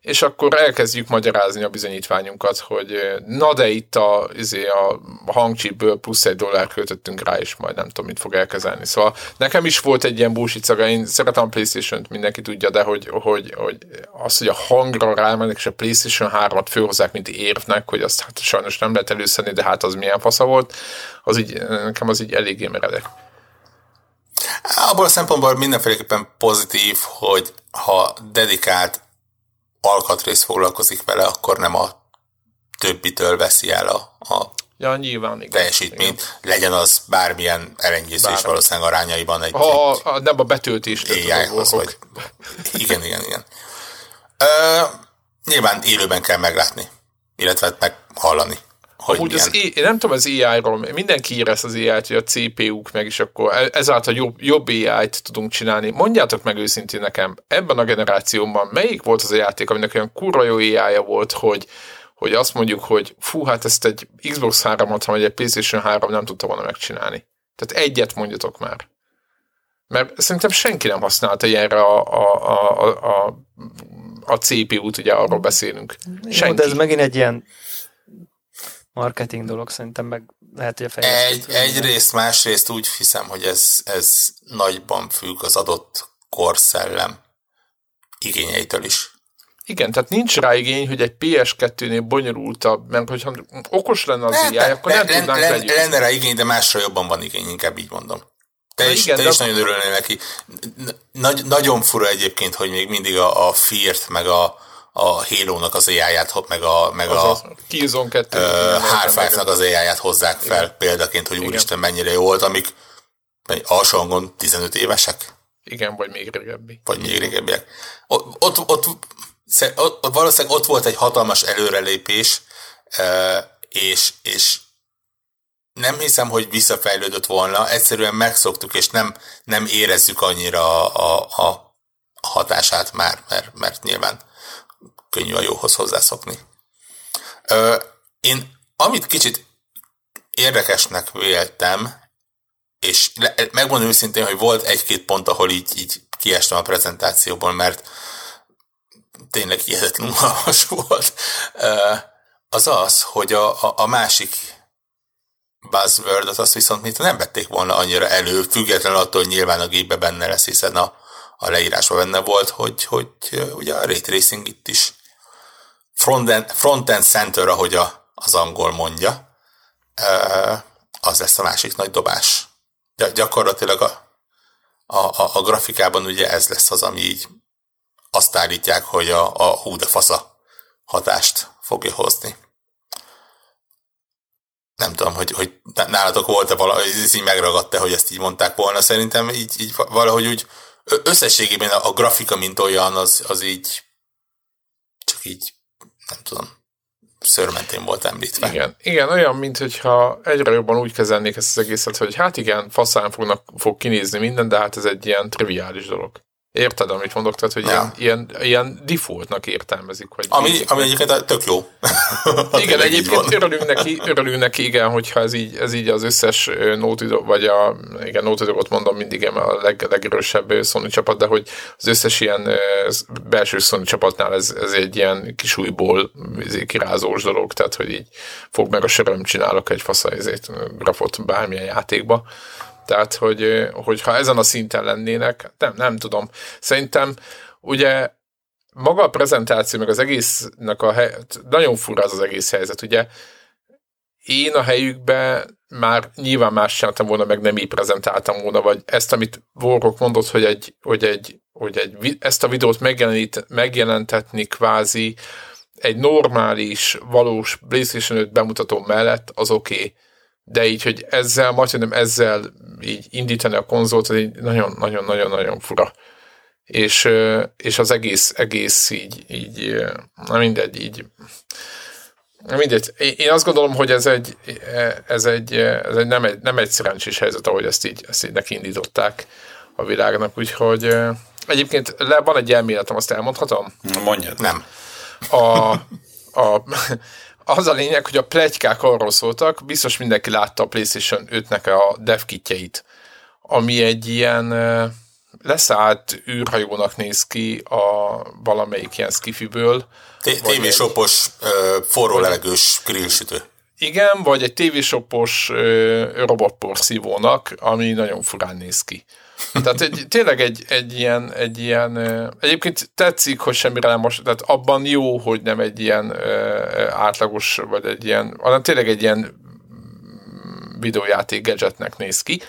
és akkor elkezdjük magyarázni a bizonyítványunkat, hogy eh, na de itt a, izé a hangcsipből plusz egy dollár költöttünk rá, és majd nem tudom, mit fog elkezelni. Szóval nekem is volt egy ilyen búsicaga, én szeretem a Playstation-t, mindenki tudja, de hogy, hogy, hogy az, hogy a hangra rámennek, és a Playstation 3-at főhozzák, mint érvnek, hogy azt hát sajnos nem lehet előszedni, de hát az milyen fasza volt, az így, nekem az így eléggé meredek. Abból a szempontból mindenféleképpen pozitív, hogy ha dedikált alkatrész foglalkozik vele, akkor nem a többitől veszi el a, a ja, nyilván, igen, teljesítményt. Igen. Legyen az bármilyen elengészés Bármi. valószínűleg arányaiban egy... A, a, a, nem a betöltés. AI-hoz, vagy... Igen, igen, igen. Ö, nyilván élőben kell meglátni, illetve meghallani. Hogy Amúgy az, én nem tudom az AI-ról, mindenki ír ezt az AI-t, hogy a CPU-k meg, is akkor e- ezáltal jobb, jobb AI-t tudunk csinálni. Mondjátok meg őszintén nekem, ebben a generációban melyik volt az a játék, aminek olyan kurva jó ai volt, hogy, hogy azt mondjuk, hogy fú, hát ezt egy Xbox 3 vagy egy PlayStation 3 nem tudta volna megcsinálni. Tehát egyet mondjatok már. Mert szerintem senki nem használta ilyenre a, a, a, a, a CPU-t, ugye arról beszélünk. Senki. Jó, de ez megint egy ilyen marketing dolog, szerintem meg lehet, hogy a Egy, egyrészt, másrészt úgy hiszem, hogy ez, ez nagyban függ az adott korszellem igényeitől is. Igen, tehát nincs rá igény, hogy egy PS2-nél bonyolultabb, mert hogyha okos lenne az AI, akkor nem le, tudnánk le, Lenne rá igény, de másra jobban van igény, inkább így mondom. Te is, igen, te is nagyon örülnél neki. Nagy, nagyon fura egyébként, hogy még mindig a, a Fear-t, meg a, a Halo-nak az AI-ját, meg a, meg a, a Killzone 2 uh, Half-Life-nak az AI-ját hozzák fel Igen. példaként, hogy Igen. úristen mennyire jó volt, amik alsó hangon 15 évesek. Igen, vagy még régebbi. Vagy még régebbiek. Ott, ott, ott, ott, valószínűleg ott volt egy hatalmas előrelépés, és, és nem hiszem, hogy visszafejlődött volna, egyszerűen megszoktuk, és nem, nem érezzük annyira a, a, a hatását már, mert, mert nyilván könnyű a jóhoz hozzászokni. Én amit kicsit érdekesnek véltem, és le, megmondom őszintén, hogy volt egy-két pont, ahol így, így kiestem a prezentációból, mert tényleg hihetetlenül unalmas *laughs* volt. Az az, hogy a, a, a másik buzzword azt viszont mint nem vették volna annyira elő, függetlenül attól, hogy nyilván a gépbe benne lesz, hiszen a, a leírásban benne volt, hogy, hogy ugye a ray tracing itt is front-end, front-end center, ahogy a, az angol mondja, az lesz a másik nagy dobás. Gyakorlatilag a, a, a grafikában ugye ez lesz az, ami így azt állítják, hogy a, a hú de fasza hatást fogja hozni. Nem tudom, hogy, hogy nálatok volt-e valahogy, ez így megragadta, hogy ezt így mondták volna. Szerintem így, így valahogy úgy összességében a, a grafika, mint olyan, az, az így csak így, nem tudom, szörmentén volt említve. Igen, igen olyan, mint hogyha egyre jobban úgy kezelnék ezt az egészet, hogy hát igen, faszán fognak, fog kinézni minden, de hát ez egy ilyen triviális dolog. Érted, amit mondok? Tehát, hogy ja. ilyen, ilyen, ilyen defaultnak értelmezik. Hogy ami, ami egyébként tök jó. *laughs* igen, egyébként örülünk neki, örülünk neki, igen, hogyha ez így, ez így az összes nótidog, vagy a, igen, nótidogot mondom mindig a leg, legerősebb Sony csapat, de hogy az összes ilyen belső Sony csapatnál ez, ez egy ilyen kis újból kirázós dolog, tehát, hogy így fog meg a söröm csinálok egy fasza grafot bármilyen játékba tehát, hogy, hogyha ezen a szinten lennének, nem, nem tudom. Szerintem ugye maga a prezentáció, meg az egésznek a hely, nagyon fura az az egész helyzet, ugye én a helyükben már nyilván más csináltam volna, meg nem így prezentáltam volna, vagy ezt, amit Vorok mondott, hogy, egy, hogy, egy, hogy egy, ezt a videót megjelentetni kvázi egy normális, valós PlayStation 5 bemutató mellett, az oké. Okay de így, hogy ezzel, majd nem ezzel így indítani a konzolt, ez így nagyon-nagyon-nagyon-nagyon fura. És, és az egész, egész így, így, na mindegy, így, mindegy. Én azt gondolom, hogy ez egy, ez egy, ez egy, nem, egy nem egy szerencsés helyzet, ahogy ezt így, ezt így neki indították a világnak, úgyhogy egyébként le, van egy elméletem, azt elmondhatom? Mondjad. Nem. A, a, az a lényeg, hogy a plegykák arról szóltak, biztos mindenki látta a PlayStation 5-nek a dev kitjeit, ami egy ilyen leszállt űrhajónak néz ki a valamelyik ilyen skifiből. Tévésopos, forró levegős grillsütő. Igen, vagy egy tévésopos robotporszívónak, ami nagyon furán néz ki. Tehát egy, tényleg egy, egy, ilyen, egy ilyen, egyébként tetszik, hogy semmire nem most, tehát abban jó, hogy nem egy ilyen átlagos, vagy egy ilyen, hanem tényleg egy ilyen videójáték gadgetnek néz ki,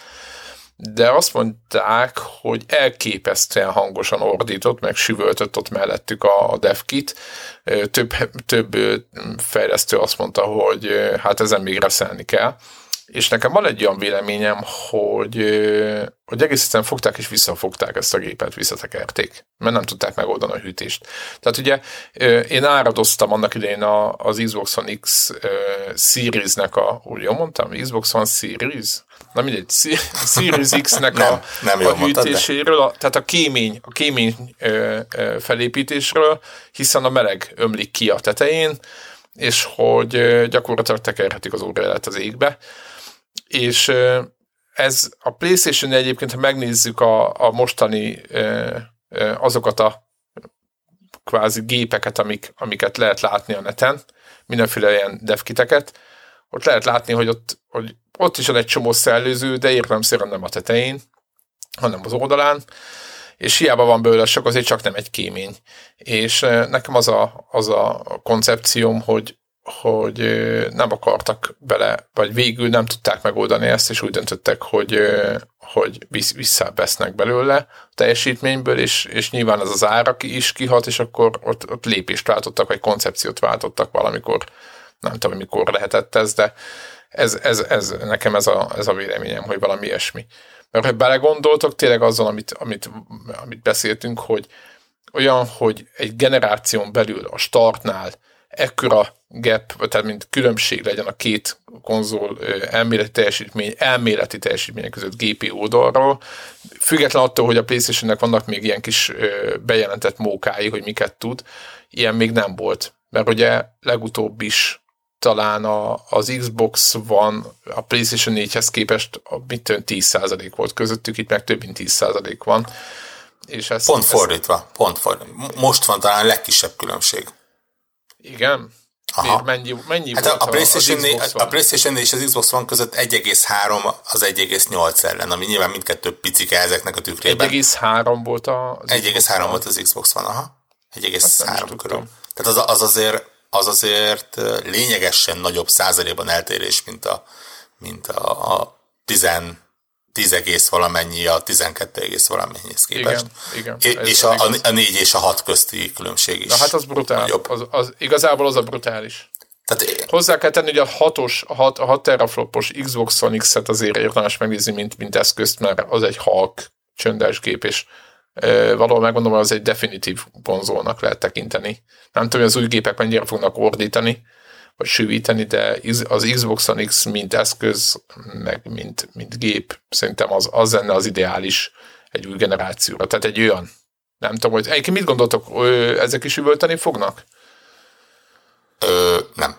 de azt mondták, hogy elképesztően hangosan ordított, meg süvöltött ott mellettük a, a devkit. Több, több fejlesztő azt mondta, hogy hát ezen még reszelni kell. És nekem van egy olyan véleményem, hogy, hogy egész egyszerűen fogták és visszafogták ezt a gépet, visszatekerték, mert nem tudták megoldani a hűtést. Tehát ugye én áradoztam annak idején az Xbox One X Series-nek a, úgy jól mondtam, Xbox One Series? Na mindegy, Series *laughs* X-nek nem, a, nem a hűtéséről, a, tehát a kémény, a kémény felépítésről, hiszen a meleg ömlik ki a tetején, és hogy gyakorlatilag tekerhetik az óráját az égbe és ez a PlayStation egyébként, ha megnézzük a, a mostani azokat a kvázi gépeket, amik, amiket lehet látni a neten, mindenféle ilyen devkiteket, ott lehet látni, hogy ott, hogy ott is van egy csomó szellőző, de értelemszerűen nem a tetején, hanem az oldalán, és hiába van belőle sok, azért csak nem egy kémény. És nekem az a, az a koncepcióm, hogy hogy nem akartak bele, vagy végül nem tudták megoldani ezt, és úgy döntöttek, hogy, hogy visszavesznek belőle a teljesítményből, és, és nyilván az az árak is kihat, és akkor ott, ott lépést váltottak, vagy koncepciót váltottak valamikor, nem tudom, mikor lehetett ez, de ez, ez, ez nekem ez a, ez a véleményem, hogy valami ilyesmi. Mert ha belegondoltok, tényleg azon, amit, amit, amit beszéltünk, hogy olyan, hogy egy generáción belül a startnál ekkora gap, tehát mint különbség legyen a két konzol elméleti teljesítmény, elméleti teljesítmények között GPU oldalról, független attól, hogy a PlayStation-nek vannak még ilyen kis bejelentett mókái, hogy miket tud, ilyen még nem volt. Mert ugye legutóbb is talán a, az Xbox van a PlayStation 4-hez képest a mit 10% volt közöttük, itt meg több mint 10% van. És ezt, pont fordítva, ezt... pont fordítva. Most van talán a legkisebb különbség. Igen. Aha. Mennyi, mennyi hát volt a, a, PlayStation az a PlayStation és az Xbox One között 1,3 az 1,8 ellen, ami nyilván mindkettő picike ezeknek a tükrében. 1,3 volt a 1,3 volt az Xbox One, aha. 1,3 körül. Tehát az, az, azért, az azért lényegesen nagyobb százalékban eltérés, mint a, mint a, a 10 10 egész valamennyi a 12 egész valamennyihez képest. Igen, igen. És a, a, a 4 és a 6 közti különbség is. Na hát az brutál. Az, az, igazából az a brutális. Tehát Hozzá kell tenni, hogy a 6-os, a 6, a 6 teraflopos Xbox One X-et azért érdemes megnézni, mint, mint eszközt, mert az egy halk csöndes gép, és e, valahol megmondom, hogy az egy definitív konzolnak lehet tekinteni. Nem tudom, hogy az új gépek mennyire fognak ordítani, vagy sűvíteni, de az Xbox One X mint eszköz, meg mint, mint gép, szerintem az, az lenne az ideális egy új generációra. Tehát egy olyan, nem tudom, hogy egyébként mit gondoltok, ezek is üvölteni fognak? Ö, nem.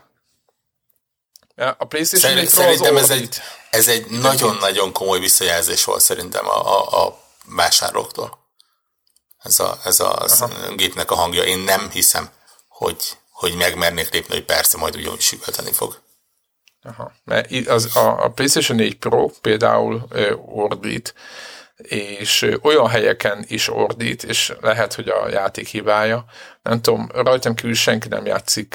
A PlayStation Szerint, Szerintem ez egy, ez egy nagyon-nagyon komoly visszajelzés volt szerintem a, a, a vásárlóktól. Ez a, ez a, a gépnek a hangja. Én nem hiszem, hogy hogy megmernék lépni, hogy persze majd ugyanúgy üvölteni fog. Aha. Mert az, a, a PlayStation 4 Pro például ö, ordít, és olyan helyeken is ordít, és lehet, hogy a játék hibája. Nem tudom, rajtam kívül senki nem játszik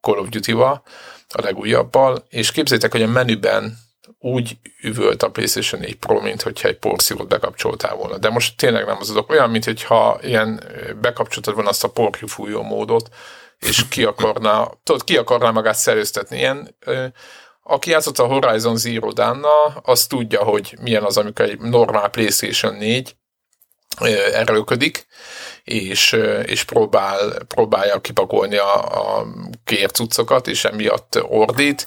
Call of Duty-val, a legújabbal, és képzeljétek, hogy a menüben úgy üvölt a PlayStation 4 Pro, mint hogyha egy porszívót bekapcsoltál volna. De most tényleg nem az adok. Olyan, mint hogyha ilyen bekapcsoltad volna azt a porkifújó módot, és ki akarná, tudod, ki akarná magát szerőztetni. Ilyen, aki játszott a Horizon Zero dawn az tudja, hogy milyen az, amikor egy normál PlayStation 4 erőködik, és, és próbál, próbálja kipakolni a, a kércucokat, és emiatt ordít,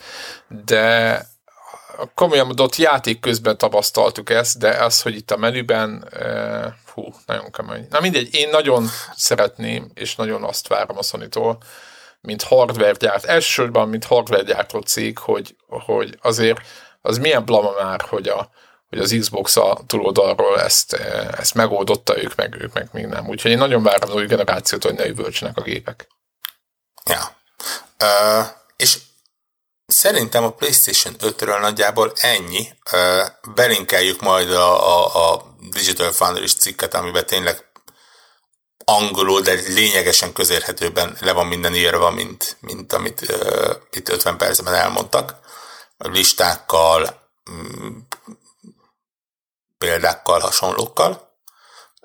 de komolyan mondott játék közben tapasztaltuk ezt, de az, hogy itt a menüben, hú, nagyon kemény. Na mindegy, én nagyon szeretném, és nagyon azt várom a sony mint hardware gyárt, elsősorban, mint hardware gyártó cég, hogy, hogy azért az milyen blama már, hogy, a, hogy az Xbox a túloldalról ezt, ezt megoldotta, ők meg, ők meg még nem. Úgyhogy én nagyon várom az új generációt, hogy ne üvöltsenek a gépek. Ja. Uh, és Szerintem a PlayStation 5-ről nagyjából ennyi. Belinkeljük majd a, a, a Digital Foundry cikket, amiben tényleg angolul, de lényegesen közérhetőben le van minden írva, mint, mint amit uh, itt 50 percben elmondtak. Listákkal, mm, példákkal, hasonlókkal.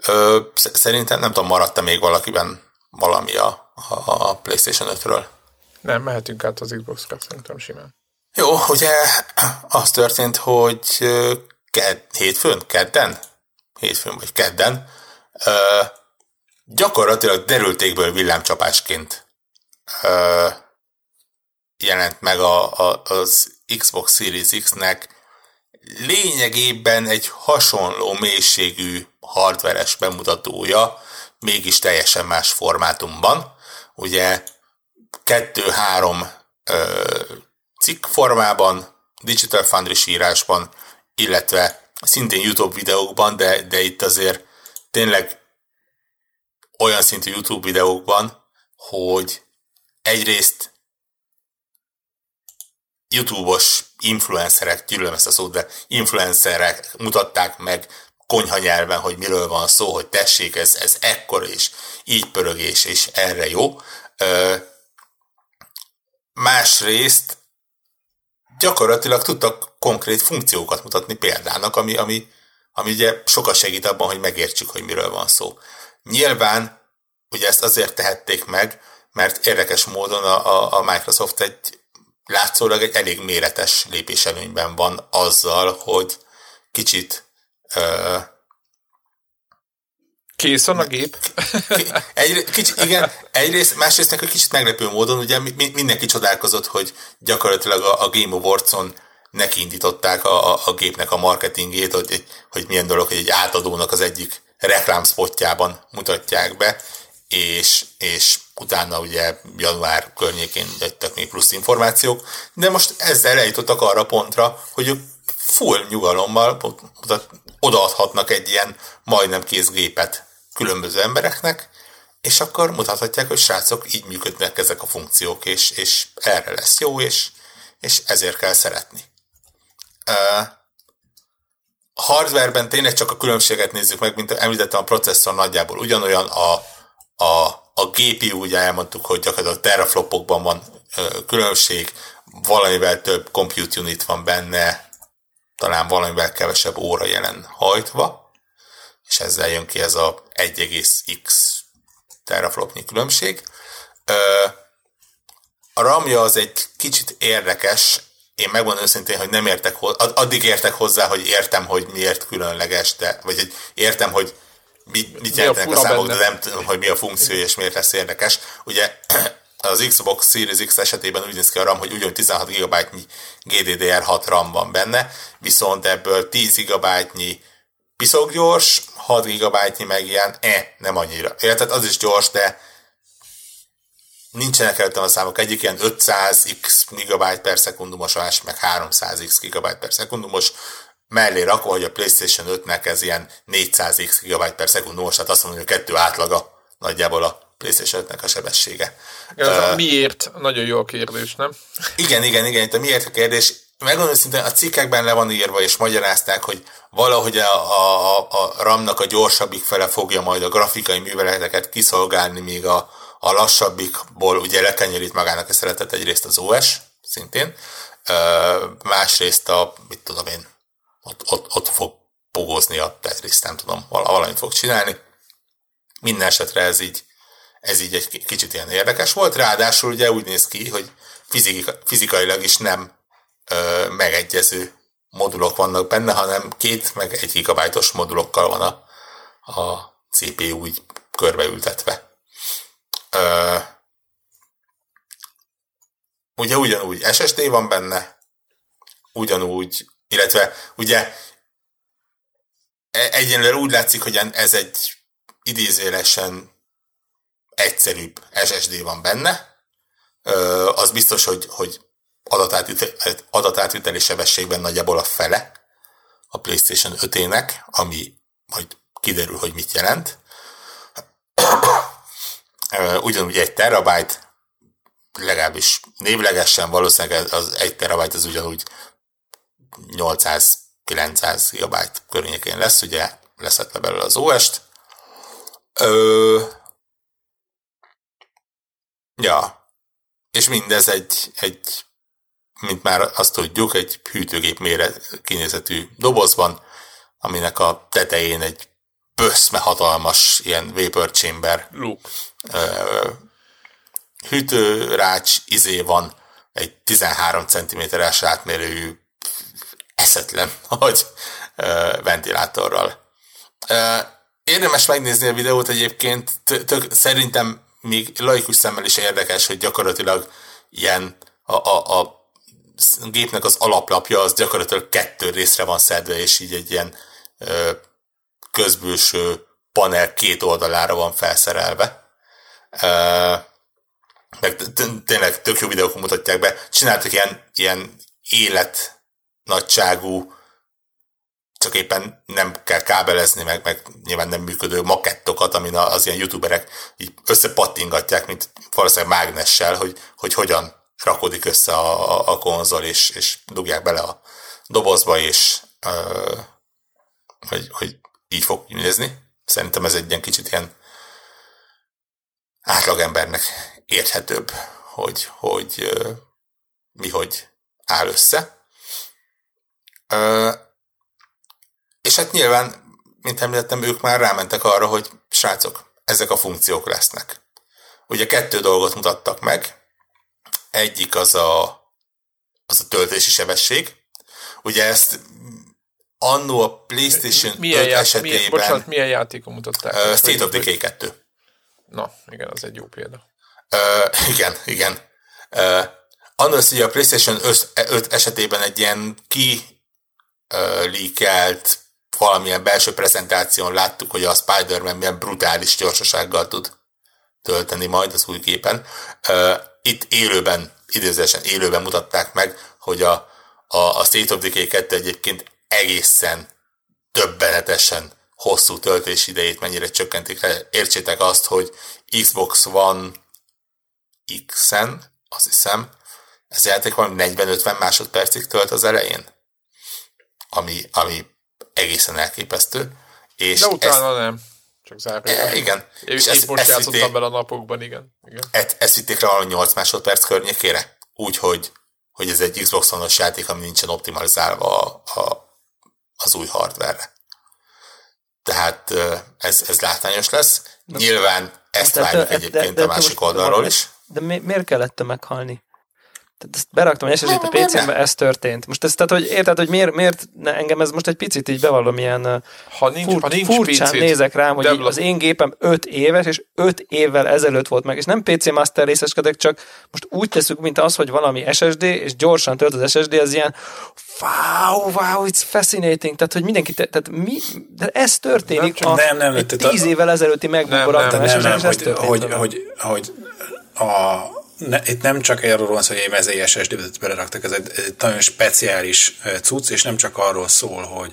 Uh, szerintem nem tudom, maradt-e még valakiben valami a, a PlayStation 5-ről. Nem, mehetünk át az Xbox-ra, szerintem simán. Jó, ugye az történt, hogy ked, hétfőn, kedden, hétfőn vagy kedden, ö, gyakorlatilag derültékből villámcsapásként ö, jelent meg a, a, az Xbox Series X-nek lényegében egy hasonló mélységű hardveres bemutatója, mégis teljesen más formátumban. Ugye kettő-három cikk formában, Digital Foundry írásban, illetve szintén YouTube videókban, de, de itt azért tényleg olyan szintű YouTube videókban, hogy egyrészt YouTube-os influencerek, gyűlölöm ezt a szót, de influencerek mutatták meg konyha nyelven, hogy miről van szó, hogy tessék, ez, ez ekkor és így pörögés, és erre jó. Másrészt gyakorlatilag tudtak konkrét funkciókat mutatni példának, ami, ami, ami ugye sokat segít abban, hogy megértsük, hogy miről van szó. Nyilván ugye ezt azért tehették meg, mert érdekes módon a, a, Microsoft egy látszólag egy elég méretes lépéselőnyben van azzal, hogy kicsit Kész a gép. Egy, kicsit, igen, egyrészt, másrészt egy kicsit meglepő módon, ugye mindenki csodálkozott, hogy gyakorlatilag a, a Game Awards-on neki a, a, a gépnek a marketingét, hogy, hogy milyen dolog, hogy egy átadónak az egyik reklámspotjában mutatják be, és, és utána ugye január környékén jöttek még plusz információk, de most ezzel eljutottak arra pontra, hogy full nyugalommal odaadhatnak egy ilyen majdnem kész gépet különböző embereknek, és akkor mutathatják, hogy srácok, így működnek ezek a funkciók, és, és erre lesz jó, és, és ezért kell szeretni. A hardwareben tényleg csak a különbséget nézzük meg, mint említettem, a processzor nagyjából ugyanolyan, a, a, a GPU, ugye elmondtuk, hogy gyakorlatilag teraflopokban van különbség, valamivel több compute unit van benne, talán valamivel kevesebb óra jelen hajtva, és ezzel jön ki ez a 1,x teraflopnyi különbség. A RAM-ja az egy kicsit érdekes, én megmondom őszintén, hogy nem értek hozzá, addig értek hozzá, hogy értem, hogy miért különleges, de, vagy hogy értem, hogy mit, mit jelentenek a, a számok, benne? de nem tudom, hogy mi a funkció és miért lesz érdekes. Ugye *clears throat* az Xbox Series X esetében úgy néz ki a RAM, hogy ugyanúgy 16 GB-nyi GDDR6 RAM van benne, viszont ebből 10 GB-nyi piszok gyors, 6 GB-nyi meg ilyen, eh, nem annyira. Érted, az is gyors, de nincsenek előttem a számok. Egyik ilyen 500x GB per szekundumos, a másik meg 300x GB per szekundumos, mellé rakva, hogy a PlayStation 5-nek ez ilyen 400x GB per szekundumos, tehát azt mondom, hogy a kettő átlaga nagyjából a PlayStation 5-nek a sebessége. Ja, uh, miért? Nagyon jó a kérdés, nem? Igen, igen, igen, itt a miért a kérdés. Megmondom szintén, a cikkekben le van írva, és magyarázták, hogy valahogy a, a, a RAM-nak a gyorsabbik fele fogja majd a grafikai műveleteket kiszolgálni, míg a, a lassabbikból ugye lekenyerít magának a szeretet egyrészt az OS, szintén, másrészt a, mit tudom én, ott, ott, ott fog pogozni a Tetris, nem tudom, valamit fog csinálni. Minden esetre ez így, ez így egy kicsit ilyen érdekes volt, ráadásul ugye úgy néz ki, hogy fizika, fizikailag is nem megegyező modulok vannak benne, hanem két meg egy gigabájtos modulokkal van a, a CPU így körbeültetve. Ö, ugye ugyanúgy SSD van benne, ugyanúgy, illetve ugye e, egyenlőre úgy látszik, hogy ez egy idézélesen egyszerűbb SSD van benne. Ö, az biztos, hogy, hogy adatátviteli sebességben nagyjából a fele a PlayStation 5-ének, ami majd kiderül, hogy mit jelent ugyanúgy egy terabyte, legalábbis névlegesen valószínűleg az egy terabyte az ugyanúgy 800-900 GB környékén lesz, ugye leszett le belőle az OS-t. Ö, ja, és mindez egy, egy, mint már azt tudjuk, egy hűtőgép méret kinézetű dobozban, aminek a tetején egy böszme hatalmas ilyen vapor chamber Luke. hűtőrács izé van, egy 13 cm-es átmérőjű eszetlen, *laughs* hogy ventilátorral. Érdemes megnézni a videót egyébként, tök, szerintem még laikus szemmel is érdekes, hogy gyakorlatilag ilyen a, a, a gépnek az alaplapja az gyakorlatilag kettő részre van szedve, és így egy ilyen közbülső panel két oldalára van felszerelve. Meg tényleg tök jó videók mutatják be. Csináltak ilyen, ilyen élet nagyságú, csak éppen nem kell kábelezni, meg, meg nyilván nem működő makettokat, amin az ilyen youtuberek így összepattingatják, mint valószínűleg mágnessel, hogy, hogy hogyan rakodik össze a, a, a konzol, és, és dugják bele a dobozba, és uh, hogy, hogy így fog nézni. Szerintem ez egy ilyen kicsit ilyen átlagembernek érthetőbb, hogy, hogy mi hogy áll össze. És hát nyilván, mint említettem, ők már rámentek arra, hogy srácok, ezek a funkciók lesznek. Ugye kettő dolgot mutattak meg. Egyik az a, az a töltési sebesség. Ugye ezt annó a PlayStation milyen 5 ját, esetében... Milyen, bocsánat, milyen játékon mutatták? Uh, State of Decay 2. Na, igen, az egy jó példa. Uh, igen, igen. Uh, annó az, hogy a PlayStation 5 esetében egy ilyen ki uh, leakelt valamilyen belső prezentáción láttuk, hogy a Spider-Man milyen brutális gyorsasággal tud tölteni majd az új gépen. Itt élőben, idézősen élőben mutatták meg, hogy a, a, a State of Decay 2 egyébként egészen többenetesen hosszú töltés idejét mennyire csökkentik Értsétek azt, hogy Xbox One X-en, azt hiszem, ez játék valami 40-50 másodpercig tölt az elején, ami, ami egészen elképesztő. És De utána ezt, nem. Csak zárójelben. E, igen. Én, és ezt, most játszottam bele a napokban, igen. igen. Ezt, ezt vitték le valami 8 másodperc környékére, úgyhogy hogy ez egy Xbox One-os játék, ami nincsen optimalizálva a, a, az új hardware Tehát ez, ez látványos lesz. De, Nyilván ezt de, várjuk de, egyébként de, de, a másik oldalról is. De mi, miért kellett meghalni? Tehát ezt beraktam egy ssd a PC-be, ez történt. Most ezt, tehát, hogy érted, hogy miért, miért ne, engem ez most egy picit így bevallom ilyen ha nincs, fur, ha nincs furcsán nézek rám, hogy az én gépem 5 éves, és 5 évvel ezelőtt volt meg, és nem PC Master részeskedek, csak most úgy teszük, mint az, hogy valami SSD, és gyorsan tölt az SSD, az ilyen wow, wow, it's fascinating, tehát, hogy mindenki, te, tehát mi, de ez történik nem, a, nem, nem, egy 10 évvel ezelőtti megbukor nem, nem, nem, nem, hogy, hogy, hogy, hogy, a ne, itt nem csak erről van szó, hogy egy mezei SSD-t beleraktak, ez egy, egy nagyon speciális cucc, és nem csak arról szól, hogy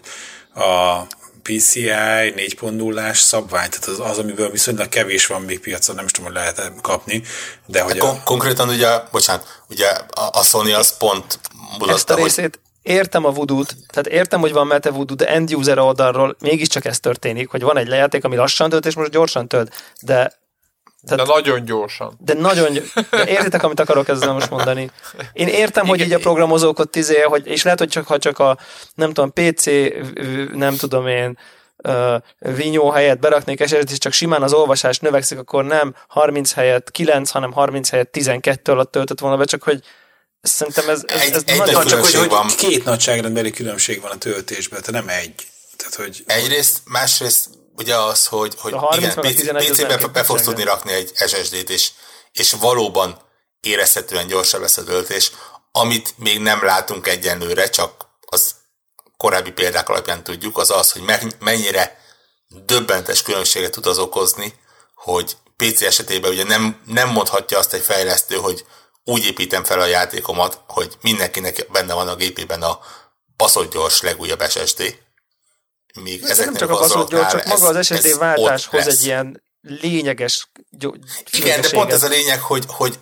a PCI 4.0-ás szabvány, tehát az, az, amiből viszonylag kevés van még piacon, nem is tudom, hogy lehet kapni, de hogy Kon- a... Konkrétan ugye, bocsánat, ugye a, a Sony az pont mutatta, Ezt a részét. Hogy... értem a voodoo tehát értem, hogy van Mete Voodoo, de end user oldalról mégiscsak ez történik, hogy van egy lejáték, ami lassan tölt, és most gyorsan tölt, de tehát, de nagyon gyorsan. De nagyon de értitek, amit akarok ezzel most mondani. Én értem, Igen, hogy így a programozók ott izé, hogy, és lehet, hogy csak ha csak a, nem tudom, PC, nem tudom én, uh, vinyó helyett beraknék ssd és csak simán az olvasás növekszik, akkor nem 30 helyett 9, hanem 30 helyett 12 alatt töltött volna be, csak hogy szerintem ez, ez, ez egy, nagyon... Csak hogy, hogy két nagyságrendbeli különbség van a töltésben, tehát nem egy. Tehát, hogy... Egyrészt, másrészt ugye az, hogy, hogy igen, PC-be be, fogsz tudni rakni egy SSD-t, és, és valóban érezhetően gyorsabb lesz a töltés, amit még nem látunk egyenlőre, csak az korábbi példák alapján tudjuk, az az, hogy mennyire döbbentes különbséget tud az okozni, hogy PC esetében ugye nem, nem mondhatja azt egy fejlesztő, hogy úgy építem fel a játékomat, hogy mindenkinek benne van a gépében a baszott gyors legújabb SSD, még ez nem csak a baszott gyors, csak maga az SSD váltás hoz egy ilyen lényeges Igen, de pont ez a lényeg, hogy, hogy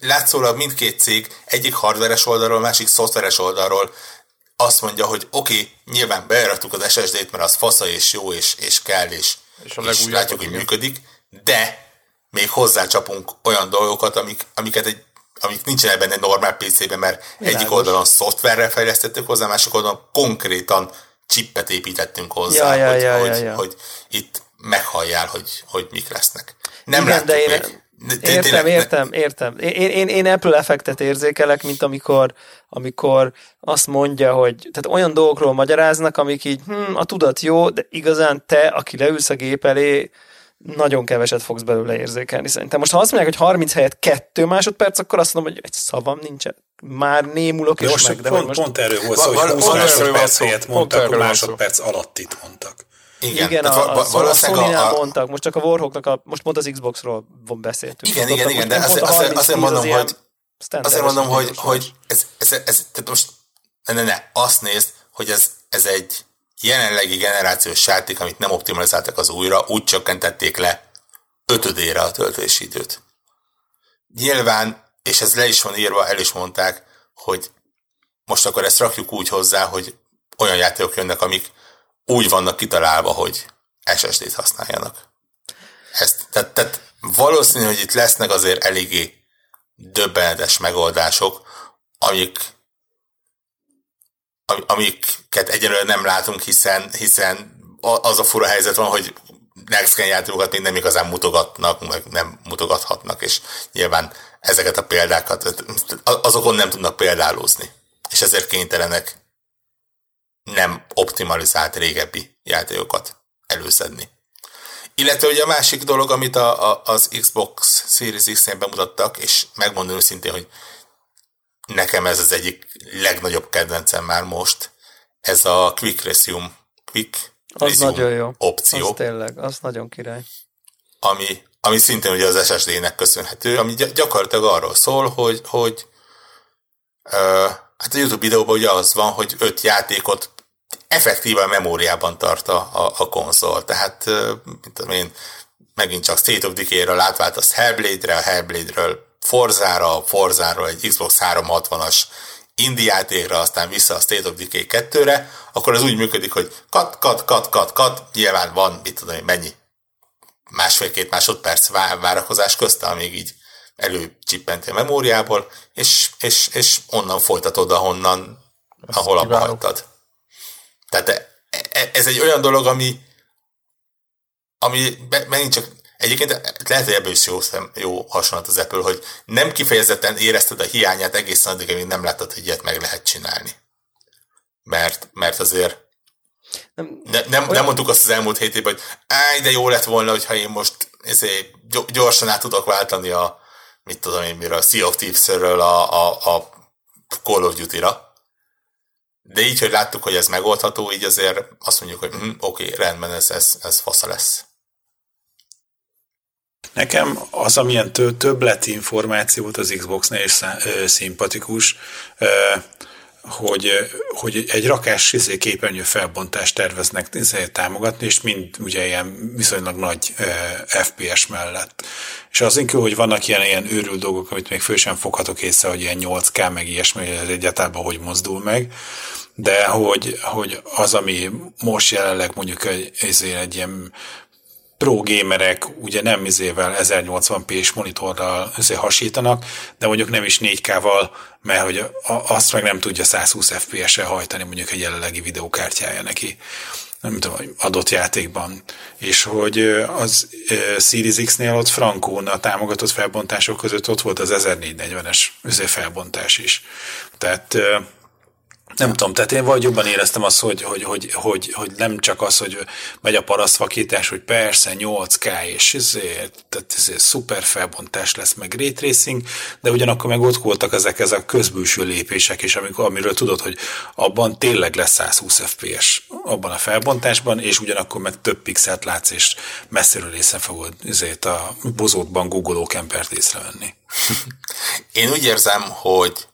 látszólag mindkét cég egyik hardveres oldalról, másik szoftveres oldalról azt mondja, hogy oké, okay, nyilván bejárattuk az SSD-t, mert az fasza és jó, és, és kell, és, és, a és látjuk, hogy működik, de még hozzácsapunk olyan dolgokat, amik, amiket egy amik nincsenek benne normál PC-ben, mert Világos. egyik oldalon szoftverrel fejlesztettük hozzá, másik oldalon konkrétan csippet építettünk hozzá, ja, ja, hogy, ja, hogy, ja, ja. hogy itt meghalljál, hogy, hogy mik lesznek. Nem Igen, de én, még. Értem, értem, értem. Én, én, én Apple effektet érzékelek, mint amikor, amikor azt mondja, hogy tehát olyan dolgokról magyaráznak, amik így, hm, a tudat jó, de igazán te, aki leülsz a gép elé, nagyon keveset fogsz belőle érzékelni szerintem. Most ha azt mondják, hogy 30 helyett 2 másodperc, akkor azt mondom, hogy egy szavam nincsen. Már némulok és most meg. De pont, most... pont erről volt szó, hogy 20 másodperc helyett mondtak, a másodperc alatt itt mondtak. Igen, igen a, a, a, a sony a... mondtak, most csak a Warhawknak, a, most pont az Xboxról beszéltünk. Igen, igen, igen, de azért, azért, azért mondom, hogy azért mondom, hogy, hogy ez, ez, ez, tehát most ne, ne, ne, azt nézd, hogy ez, ez egy jelenlegi generációs játék, amit nem optimalizáltak az újra, úgy csökkentették le ötödére a töltési időt. Nyilván, és ez le is van írva, el is mondták, hogy most akkor ezt rakjuk úgy hozzá, hogy olyan játékok jönnek, amik úgy vannak kitalálva, hogy SSD-t használjanak. Ezt, tehát, tehát valószínű, hogy itt lesznek azért eléggé döbbenetes megoldások, amik amiket egyelőre nem látunk, hiszen, hiszen az a fura helyzet van, hogy next gen játékokat még nem igazán mutogatnak, meg nem mutogathatnak, és nyilván ezeket a példákat, azokon nem tudnak példálózni, és ezért kénytelenek nem optimalizált régebbi játékokat előszedni. Illetve ugye a másik dolog, amit a, a, az Xbox Series X-nél bemutattak, és megmondom őszintén, hogy nekem ez az egyik legnagyobb kedvencem már most, ez a Quick Resume, Quick az Resume nagyon jó. opció. Az tényleg, az nagyon király. Ami, ami szintén ugye az SSD-nek köszönhető, ami gyakorlatilag arról szól, hogy, hogy uh, hát a YouTube videóban ugye az van, hogy öt játékot effektíven memóriában tart a, a, a konzol. Tehát, mint tudom én, megint csak State of Decay-ről átváltasz Hellblade-re, a Hellblade-ről Forzára, Forzáról egy Xbox 360-as indie játékra, aztán vissza a State of Decay 2-re, akkor az úgy működik, hogy kat, kat, kat, kat, kat, nyilván van, mit tudom én, mennyi, másfél-két másodperc várakozás közt, amíg így előcsippenti a memóriából, és, és, és onnan folytatod, ahonnan, Ezt ahol abba hagytad. Tehát e, e, ez egy olyan dolog, ami, ami megint csak Egyébként lehet, hogy ebből is jó, szem, jó hasonlat az Apple, hogy nem kifejezetten érezted a hiányát egészen addig, amíg nem láttad, hogy ilyet meg lehet csinálni. Mert, mert azért nem, ne, nem, olyan... nem mondtuk azt az elmúlt hét évben, hogy áj, de jó lett volna, hogyha én most ezért gyorsan át tudok váltani a, mit tudom én miről, a Sea of Thieves-ről a, a, a Call of Duty-ra. De így, hogy láttuk, hogy ez megoldható, így azért azt mondjuk, hogy hm, oké, okay, rendben, ez, ez, ez fasza lesz. Nekem az, amilyen többlet információt az Xbox-nál is szimpatikus, hogy, hogy egy rakás izé, képernyő felbontást terveznek izé, támogatni, és mind ugye ilyen viszonylag nagy FPS mellett. És az inkább, hogy vannak ilyen, ilyen őrült dolgok, amit még föl sem foghatok észre, hogy ilyen 8K, meg ilyesmi, hogy ez egyáltalán hogy mozdul meg, de hogy, hogy az, ami most jelenleg mondjuk egy, egy ilyen pro gamerek ugye nem izével 1080p-s monitorral hasítanak, de mondjuk nem is 4K-val, mert hogy azt meg nem tudja 120 FPS-re hajtani mondjuk egy jelenlegi videókártyája neki nem tudom, adott játékban. És hogy az Series X-nél ott Frankón a támogatott felbontások között ott volt az 1440-es felbontás is. Tehát nem tudom, tehát én vagy jobban éreztem azt, hogy, hogy, hogy, hogy, hogy nem csak az, hogy megy a parasztvakítás, hogy persze 8K, és ezért, tehát ezért szuper felbontás lesz, meg ray tracing, de ugyanakkor meg ott voltak ezek, ezek a közbülső lépések, és amikor, amiről tudod, hogy abban tényleg lesz 120 FPS abban a felbontásban, és ugyanakkor meg több pixelt látsz, és messziről észre fogod ezért a bozótban googoló kempert észrevenni. *laughs* Én úgy érzem, hogy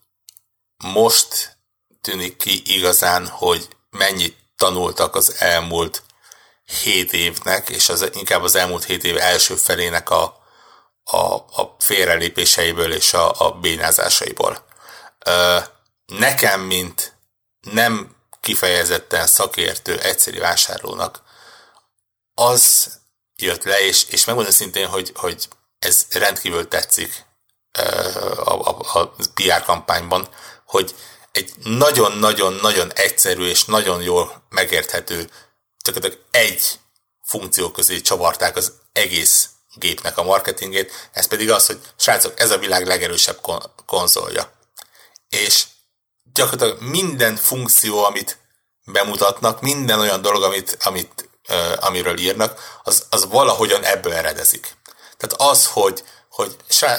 most tűnik ki igazán, hogy mennyit tanultak az elmúlt hét évnek, és az, inkább az elmúlt hét év első felének a, a, a félrelépéseiből és a, a bénázásaiból. Ö, nekem, mint nem kifejezetten szakértő, egyszerű vásárlónak, az jött le, és, és megmondom szintén, hogy, hogy ez rendkívül tetszik a, a, a PR kampányban, hogy egy nagyon-nagyon-nagyon egyszerű és nagyon jól megérthető, csak egy funkció közé csavarták az egész gépnek a marketingét, ez pedig az, hogy srácok, ez a világ legerősebb konzolja. És gyakorlatilag minden funkció, amit bemutatnak, minden olyan dolog, amit, amit, uh, amiről írnak, az, az valahogyan ebből eredezik. Tehát az, hogy, hogy,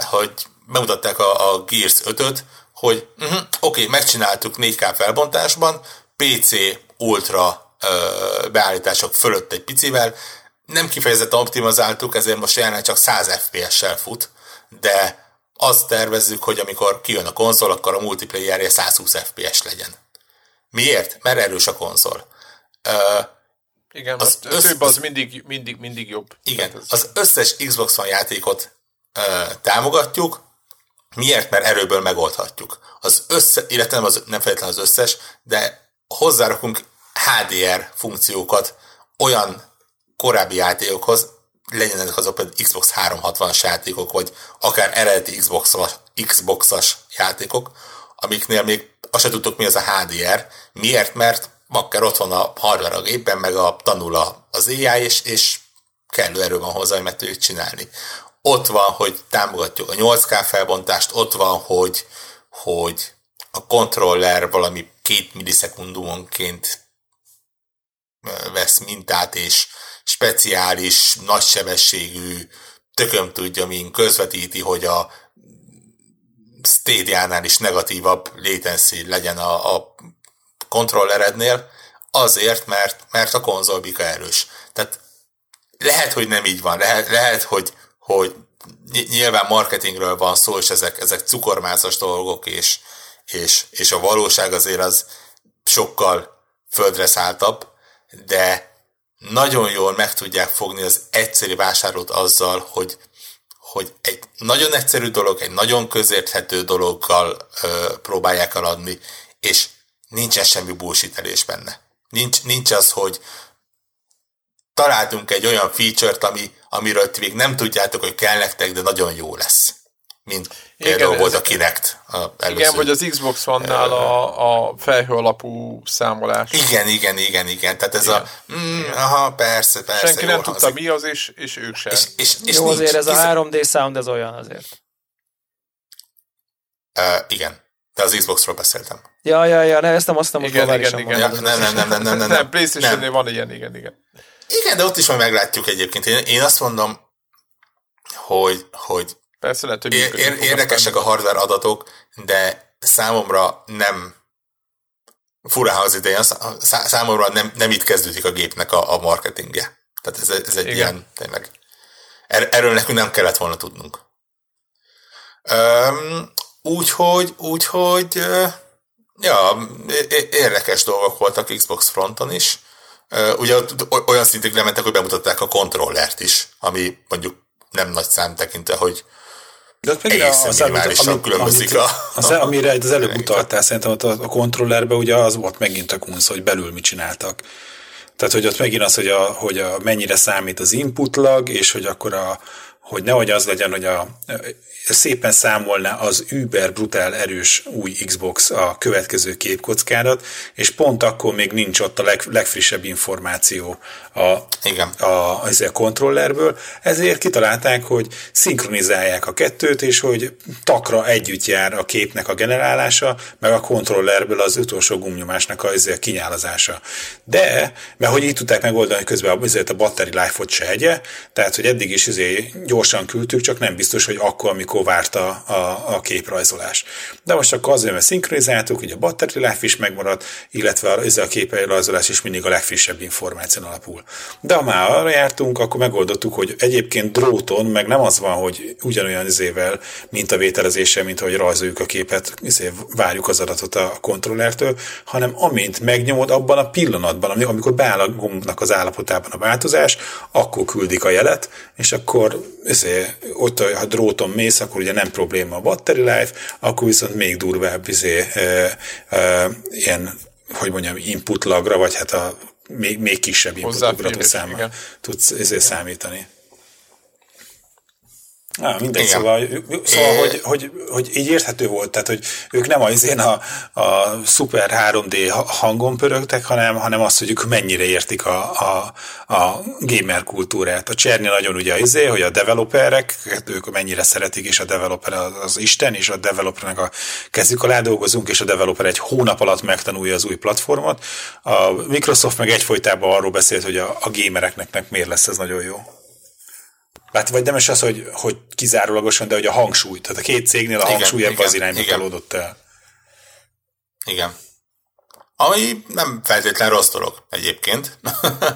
hogy bemutatták a, a Gears 5-öt, hogy uh-huh, oké, okay, megcsináltuk 4K felbontásban, PC Ultra ö, beállítások fölött egy picivel, nem kifejezetten optimizáltuk, ezért most jelenleg csak 100 FPS-sel fut, de azt tervezzük, hogy amikor kijön a konzol, akkor a multiplayerje 120 FPS legyen. Miért? Mert erős a konzol. Ö, igen, az, össz, több az mindig, mindig, mindig jobb. Igen, az összes Xbox One játékot ö, támogatjuk, Miért? Mert erőből megoldhatjuk. Az össze, illetve nem, az, nem feltétlenül az összes, de hozzárakunk HDR funkciókat olyan korábbi játékokhoz, legyenek azok például Xbox 360-as játékok, vagy akár eredeti Xbox-as, Xbox-as játékok, amiknél még azt sem tudtok, mi az a HDR. Miért? Mert makker ott van a hardware a gépben, meg a tanul az AI, és, és kellő erő van hozzá, hogy meg tudjuk csinálni ott van, hogy támogatjuk a 8K felbontást, ott van, hogy, hogy a kontroller valami két millisekundumonként vesz mintát, és speciális, nagysebességű, tököm tudja, min közvetíti, hogy a Stadia-nál is negatívabb latency legyen a, a kontrollerednél, azért, mert, mert a konzolbika erős. Tehát lehet, hogy nem így van, lehet, lehet hogy hogy nyilván marketingről van szó, és ezek, ezek cukormázas dolgok, és, és, és a valóság azért az sokkal földre szálltabb, de nagyon jól meg tudják fogni az egyszerű vásárlót azzal, hogy, hogy egy nagyon egyszerű dolog, egy nagyon közérthető dologgal ö, próbálják eladni, és nincsen semmi bullshitelés benne. Nincs, nincs az, hogy találtunk egy olyan feature-t, ami, amiről ti még nem tudjátok, hogy kell nektek, de nagyon jó lesz. Mint igen, például volt a Kinect. A igen, vagy az Xbox One-nál a, a felhő alapú számolás. Igen, igen, igen, igen. Tehát ez igen. a, mm, aha, persze, persze. Senki nem tudta mi az, és, és ők sem. És, és, és jó, nincs, azért ez a 3D sound, ez olyan azért. Uh, igen. De az Xboxról beszéltem. Ja, ja, ja, ne, ezt nem azt nem, igen, igen, igen, igen. Ja, nem, nem, nem, nem, nem, nem, nem. nem playstation van ilyen, igen, igen. Igen, de ott is majd meglátjuk egyébként. Én, én azt mondom, hogy, hogy Persze lehet, hogy ér, ér, érdekesek a hardware adatok, de számomra nem fura az idején, számomra nem, nem itt kezdődik a gépnek a, a marketingje. Tehát ez, ez egy Igen. ilyen, tényleg. Er, erről nekünk nem kellett volna tudnunk. Úgyhogy, úgyhogy, ja, érdekes dolgok voltak Xbox fronton is. Ugye olyan szintig lementek, hogy bemutatták a kontrollert is, ami mondjuk nem nagy szám tekintve, hogy de ott megint az, amit, amit, különbözik amit, a, az, amire az előbb *laughs* utaltál, szerintem ott a, a kontrollerben ugye az volt megint a kunsz, hogy belül mit csináltak. Tehát, hogy ott megint az, hogy, a, hogy a, mennyire számít az inputlag, és hogy akkor a, hogy nehogy az legyen, hogy a, szépen számolná az über brutál erős új Xbox a következő képkockádat, és pont akkor még nincs ott a leg, legfrissebb információ a, Igen. a, az a kontrollerből, ezért kitalálták, hogy szinkronizálják a kettőt, és hogy takra együtt jár a képnek a generálása, meg a kontrollerből az utolsó gumnyomásnak a, a kinyálazása. De, mert hogy így tudták megoldani, hogy közben azért a battery life-ot se egye, tehát, hogy eddig is gyorsan küldtük, csak nem biztos, hogy akkor, amikor várta a, a képrajzolás. De most akkor azért, mert szinkronizáltuk, hogy a battery life is megmarad, illetve a, a képrajzolás is mindig a legfrissebb információn alapul. De ha már arra jártunk, akkor megoldottuk, hogy egyébként dróton, meg nem az van, hogy ugyanolyan izével, mint a vételezéssel, mint ahogy rajzoljuk a képet, izé, várjuk az adatot a kontrollertől, hanem amint megnyomod abban a pillanatban, amikor beáll a gombnak az állapotában a változás, akkor küldik a jelet, és akkor izé, ott, ha dróton mész, akkor ugye nem probléma a battery life, akkor viszont még durvább izé, e, e, ilyen hogy mondjam, input lagra, vagy hát a még, még kisebb inputokra számmal tudsz ezért számítani. Ah, mindegy, Igen. szóval, szóval hogy, hogy, hogy, így érthető volt, tehát hogy ők nem az én a, a szuper 3D hangon pörögtek, hanem, hanem azt, hogy ők mennyire értik a, a, a gamer kultúrát. A Cserny nagyon ugye izé, hogy a developerek, ők mennyire szeretik, és a developer az Isten, és a developernek a kezük alá dolgozunk, és a developer egy hónap alatt megtanulja az új platformot. A Microsoft meg egyfolytában arról beszélt, hogy a, a gamereknek miért lesz ez nagyon jó. Hát vagy nem is az, hogy, hogy kizárólagosan, de hogy a hangsúly. Tehát a két cégnél a igen, hangsúly ebben az irányba talódott el. Igen. Ami nem feltétlenül rossz dolog egyébként.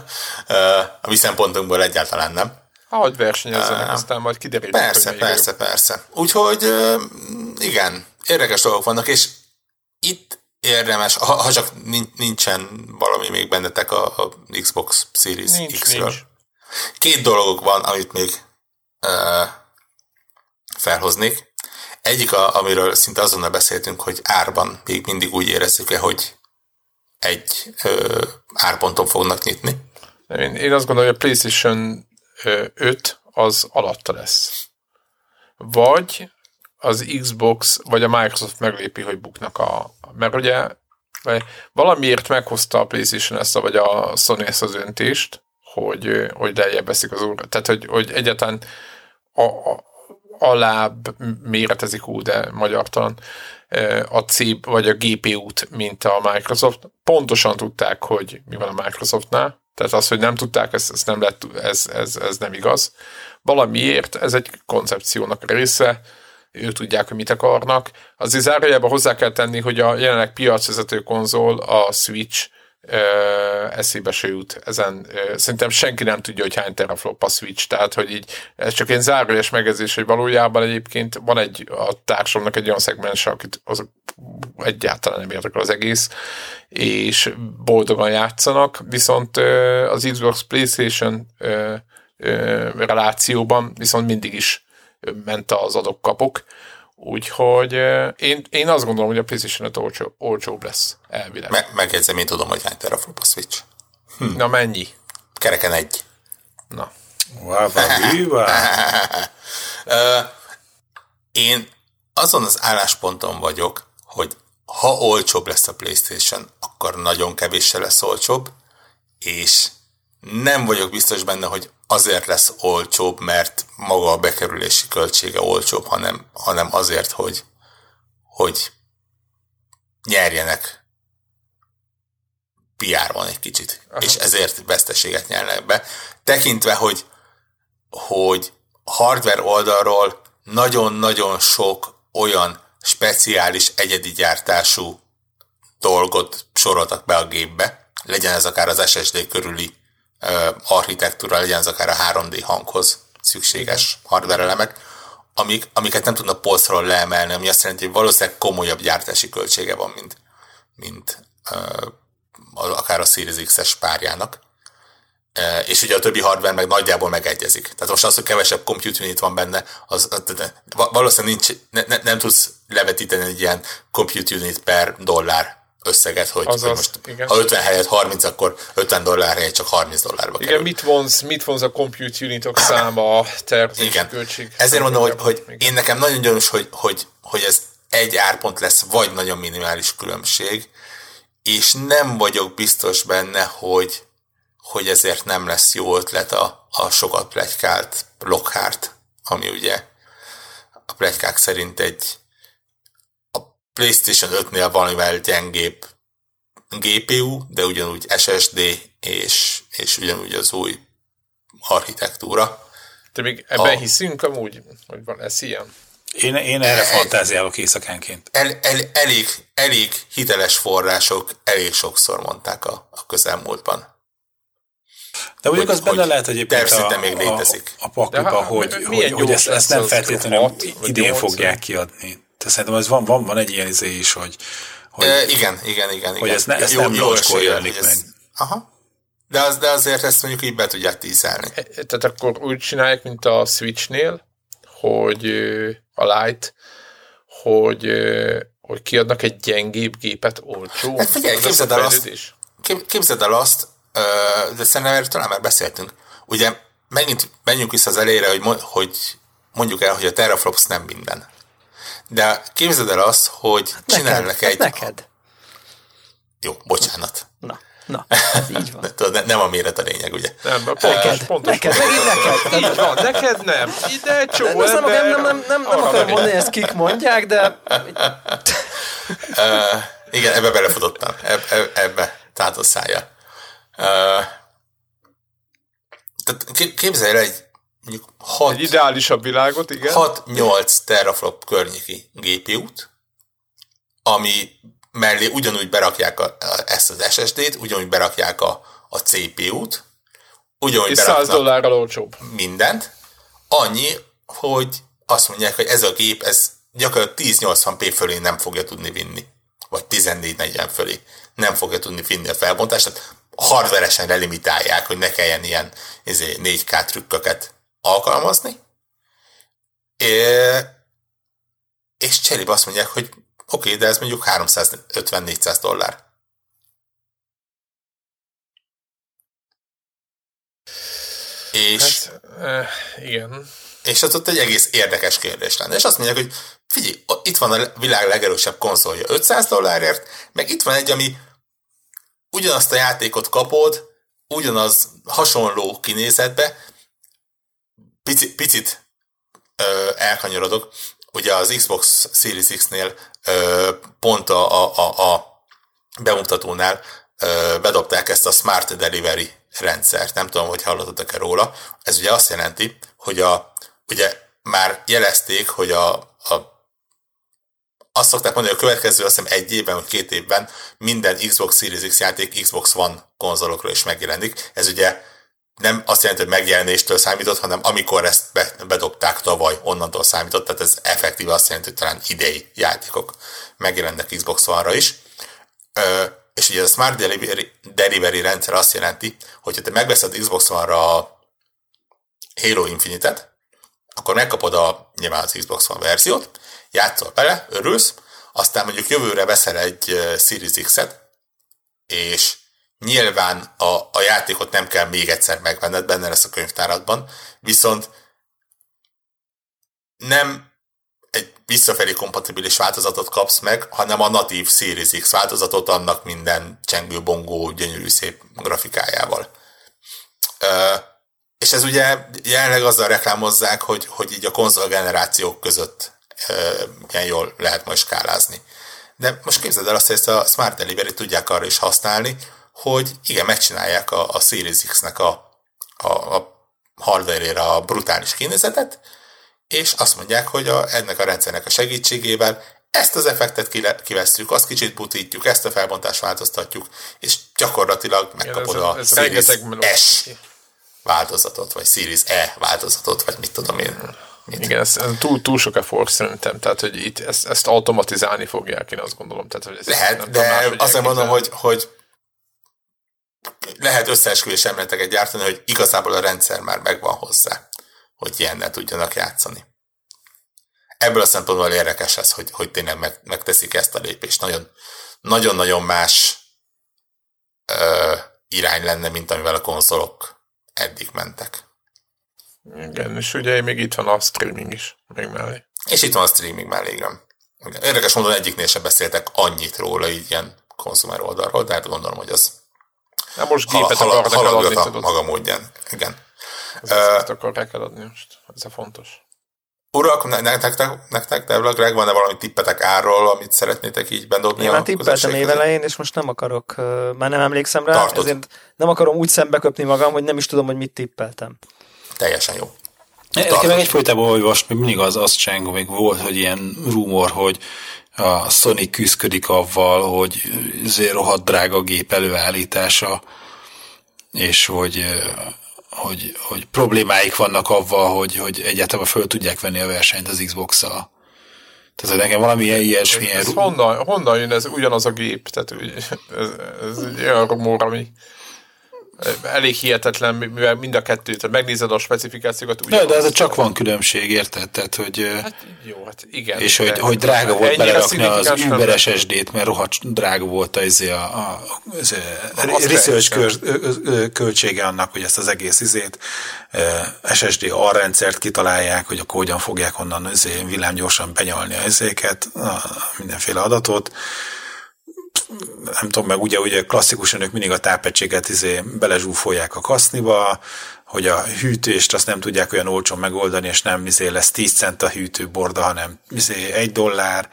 *laughs* a mi szempontunkból egyáltalán nem. Ahogy versenyezzenek, uh, aztán majd kiderül. Persze, hogy persze, jobb. persze. Úgyhogy igen, érdekes dolgok vannak, és itt érdemes, ha, ha csak nincsen valami még bennetek a, a Xbox Series nincs, X-ről. Nincs. Két dolog van, amit még felhoznék. Egyik, a, amiről szinte azonnal beszéltünk, hogy árban még mindig úgy érezzük-e, hogy egy uh, árponton fognak nyitni. Én, én azt gondolom, hogy a PlayStation 5 az alatta lesz. Vagy az Xbox, vagy a Microsoft meglépi, hogy buknak a... Mert ugye valamiért meghozta a PlayStation ezt, vagy a Sony ezt az öntést, hogy, hogy lejjebb veszik az óra. Tehát, hogy, hogy egyáltalán a, a, alább méretezik úgy, de magyartalan a C vagy a GPU-t, mint a Microsoft. Pontosan tudták, hogy mi van a Microsoftnál, tehát az, hogy nem tudták, ez, ez, nem, lett, ez, ez, ez nem igaz. Valamiért ez egy koncepciónak része, ők tudják, hogy mit akarnak. Az zárójában hozzá kell tenni, hogy a jelenleg piacvezető konzol, a Switch eszébe se jut ezen. Szerintem senki nem tudja, hogy hány teraflop a Switch, tehát hogy így ez csak egy zárójeles megezés, hogy valójában egyébként van egy a társamnak egy olyan szegmens, akit az egyáltalán nem érdekel az egész, és boldogan játszanak, viszont az Xbox PlayStation relációban viszont mindig is ment az adok-kapok, Úgyhogy én, én azt gondolom, hogy a PlayStation 5 olcsó, olcsóbb lesz elvileg. Me- megjegyzem, én tudom, hogy hány teraflop a Switch. Hm. Na mennyi? Kereken egy. Na. Wow, *laughs* én azon az állásponton vagyok, hogy ha olcsóbb lesz a PlayStation, akkor nagyon kevéssel lesz olcsóbb, és nem vagyok biztos benne, hogy azért lesz olcsóbb, mert maga a bekerülési költsége olcsóbb, hanem, hanem azért, hogy, hogy nyerjenek PR-ban egy kicsit, Aha. és ezért veszteséget nyernek be. Tekintve, hogy, hogy hardware oldalról nagyon-nagyon sok olyan speciális, egyedi gyártású dolgot soroltak be a gépbe, legyen ez akár az SSD körüli architektúra legyen az akár a 3D hanghoz szükséges hardware elemek, amik, amiket nem tudnak polcról leemelni, ami azt jelenti, hogy valószínűleg komolyabb gyártási költsége van, mint, mint uh, akár a Series X-es párjának. Uh, és ugye a többi hardware meg nagyjából megegyezik. Tehát most az, hogy kevesebb compute unit van benne, az, az valószínűleg nincs, ne, ne, nem tudsz levetíteni egy ilyen compute unit per dollár összeget, hogy, Azaz, hogy most igen. ha 50 helyett 30, akkor 50 dollár helyett csak 30 dollárba Igen, mit vonz, mit vonz a compute unitok száma, a tervezési költség? Ezért mondom, hogy, hogy én nekem nagyon gyanús, hogy, hogy, hogy ez egy árpont lesz, vagy nagyon minimális különbség, és nem vagyok biztos benne, hogy, hogy ezért nem lesz jó ötlet a, a sokat plegykált Lockhart, ami ugye a plegykák szerint egy PlayStation 5-nél valamivel gyengébb GPU, de ugyanúgy SSD és, és ugyanúgy az új architektúra. Te még ebben a, hiszünk amúgy, hogy van ez ilyen? Én, én erre el, fantáziálok éjszakánként. El, el, elég, elég hiteles források elég sokszor mondták a, a közelmúltban. De mondjuk az benne lehet, hogy egyébként a, még létezik. a, a pakliba, hogy, hogy, hogy ezt, ezt nem feltétlenül idén fogják kiadni. Tehát szerintem ez van, van, van egy ilyen izé is, hogy, hogy e, igen, igen, igen. Hogy ez, ne, ez jó, nem jóskor jönnik meg. Aha. De, az, de azért ezt mondjuk így be tudják tízelni. E, tehát akkor úgy csinálják, mint a Switchnél, hogy a Lite, hogy, hogy kiadnak egy gyengébb gépet olcsó. Hát figyelj, képzeld el, azt, képzeld el azt, de szerintem erről talán már beszéltünk. Ugye megint menjünk vissza az elére, hogy, hogy mondjuk el, hogy a teraflops nem minden. De képzeld el azt, hogy hát csinálnak neked, egy... Hát neked. Jó, bocsánat. Na, na, ez így van. *laughs* Tudod, nem a méret a lényeg, ugye? Nem, pontos, neked, pontos. Neked, megint neked. Így van, neked nem. Ide egy csomó nem, ember, nem, nem, nem, nem, nem akarom mondani, ezt kik mondják, de... *laughs* uh, igen, ebbe belefutottam. Ebbe, ebbe a szája. Uh, tehát képzelj el egy mondjuk 6, Egy ideálisabb világot, igen. 6-8 teraflop környéki GPU-t, ami mellé ugyanúgy berakják a, ezt az SSD-t, ugyanúgy berakják a, a CPU-t, ugyanúgy És 100 dollárral olcsóbb. Mindent. Annyi, hogy azt mondják, hogy ez a gép, ez gyakorlatilag 1080p fölé nem fogja tudni vinni. Vagy 1440 fölé nem fogja tudni vinni a felbontást. Tehát hardveresen relimitálják, hogy ne kelljen ilyen 4K izé, trükköket alkalmazni, és cserébe azt mondják, hogy oké, okay, de ez mondjuk 350-400 dollár. És, hát, igen. És az ott egy egész érdekes kérdés lenne. És azt mondják, hogy figyelj, itt van a világ legerősebb konzolja 500 dollárért, meg itt van egy, ami ugyanazt a játékot kapod, ugyanaz hasonló kinézetbe, Pici, picit ö, elkanyarodok. Ugye az Xbox Series X-nél ö, pont a, a, a, a bemutatónál ö, bedobták ezt a Smart Delivery rendszert. Nem tudom, hogy hallottatok-e róla. Ez ugye azt jelenti, hogy a, ugye már jelezték, hogy a, a azt szokták mondani, hogy a következő azt hiszem egy évben vagy két évben minden Xbox Series X játék Xbox One konzolokról is megjelenik. Ez ugye nem azt jelenti, hogy megjelenéstől számított, hanem amikor ezt bedobták tavaly, onnantól számított, tehát ez effektíve azt jelenti, hogy talán idei játékok megjelennek Xbox One-ra is. Ö, és ugye a Smart Delivery, Delivery rendszer azt jelenti, hogy ha te megveszed Xbox One-ra a Halo Infinite-et, akkor megkapod a, nyilván az Xbox One verziót, játszol bele, örülsz, aztán mondjuk jövőre veszel egy Series X-et, és nyilván a, a játékot nem kell még egyszer megvenned, benne lesz a könyvtáradban, viszont nem egy visszafelé kompatibilis változatot kapsz meg, hanem a natív Series X változatot annak minden csengő, bongó, gyönyörű szép grafikájával. Ö, és ez ugye jelenleg azzal reklámozzák, hogy, hogy így a konzol generációk között milyen jól lehet majd skálázni. De most képzeld el azt, hogy ezt a Smart Delivery tudják arra is használni, hogy igen, megcsinálják a, a Series X-nek a, a, a hardware a brutális kinézetet, és azt mondják, hogy a, ennek a rendszernek a segítségével ezt az effektet kivesszük, azt kicsit butítjuk, ezt a felbontást változtatjuk, és gyakorlatilag megkapod ja, ez, ez a Series S változatot, vagy Series E változatot, vagy mit tudom én. Mit? Igen, ez, ez túl, túl sok effort szerintem, tehát hogy itt ezt, ezt automatizálni fogják, én azt gondolom. Tehát, hogy ez Lehet, nem de tudom, azt mondom, hogy, hogy lehet összeesküvés emleteket gyártani, hogy igazából a rendszer már megvan hozzá, hogy ilyennel tudjanak játszani. Ebből a szempontból érdekes ez, hogy, hogy tényleg meg, megteszik ezt a lépést. Nagyon, nagyon-nagyon más ö, irány lenne, mint amivel a konzolok eddig mentek. Igen, és ugye még itt van a streaming is, még mellé. És itt van a streaming mellé, igen. Érdekes módon egyiknél sem beszéltek annyit róla, így ilyen konzumer oldalról, de hát gondolom, hogy az Na most gépet hal, akarnak eladni, tudod. maga módján, igen. Ezt uh, akarják eladni most, ez a fontos. Urak, nektek, nektek, de Greg, van-e valami tippetek árról, amit szeretnétek így bedobni? Én már tippeltem évelején, és most nem akarok, már nem emlékszem rá, Tartod. ezért nem akarom úgy szembeköpni magam, hogy nem is tudom, hogy mit tippeltem. Teljesen jó. Nekem meg egyfolytában olvas, még mindig az, az cseng, még volt, hogy ilyen rumor, hogy a Sony küzdik avval, hogy azért rohadt drága gép előállítása, és hogy, hogy, hogy problémáik vannak avval, hogy, hogy egyáltalán föl tudják venni a versenyt az Xbox-szal. Tehát, hogy nekem valami ilyesmi... Ez, ez honnan, honnan jön ez ugyanaz a gép? Tehát ez, ez egy olyan rumor, ami elég hihetetlen, mivel mind a kettőt, tehát megnézed a specifikációkat. De, de ez csak van különbség, érted? Tehát, hogy, hát jó, hát igen. És hogy, hogy drága volt belerakni az Uber SSD-t, mert rohadt drága volt az, a, a, az a research kör, költsége annak, hogy ezt az egész izét SSD arrendszert kitalálják, hogy akkor hogyan fogják onnan izé, villámgyorsan benyalni az izéket, mindenféle adatot nem tudom, meg ugye, ugye klasszikusan ők mindig a tápegységet izé belezsúfolják a kaszniba, hogy a hűtést azt nem tudják olyan olcsón megoldani, és nem izé lesz 10 cent a hűtőborda, hanem izé egy dollár,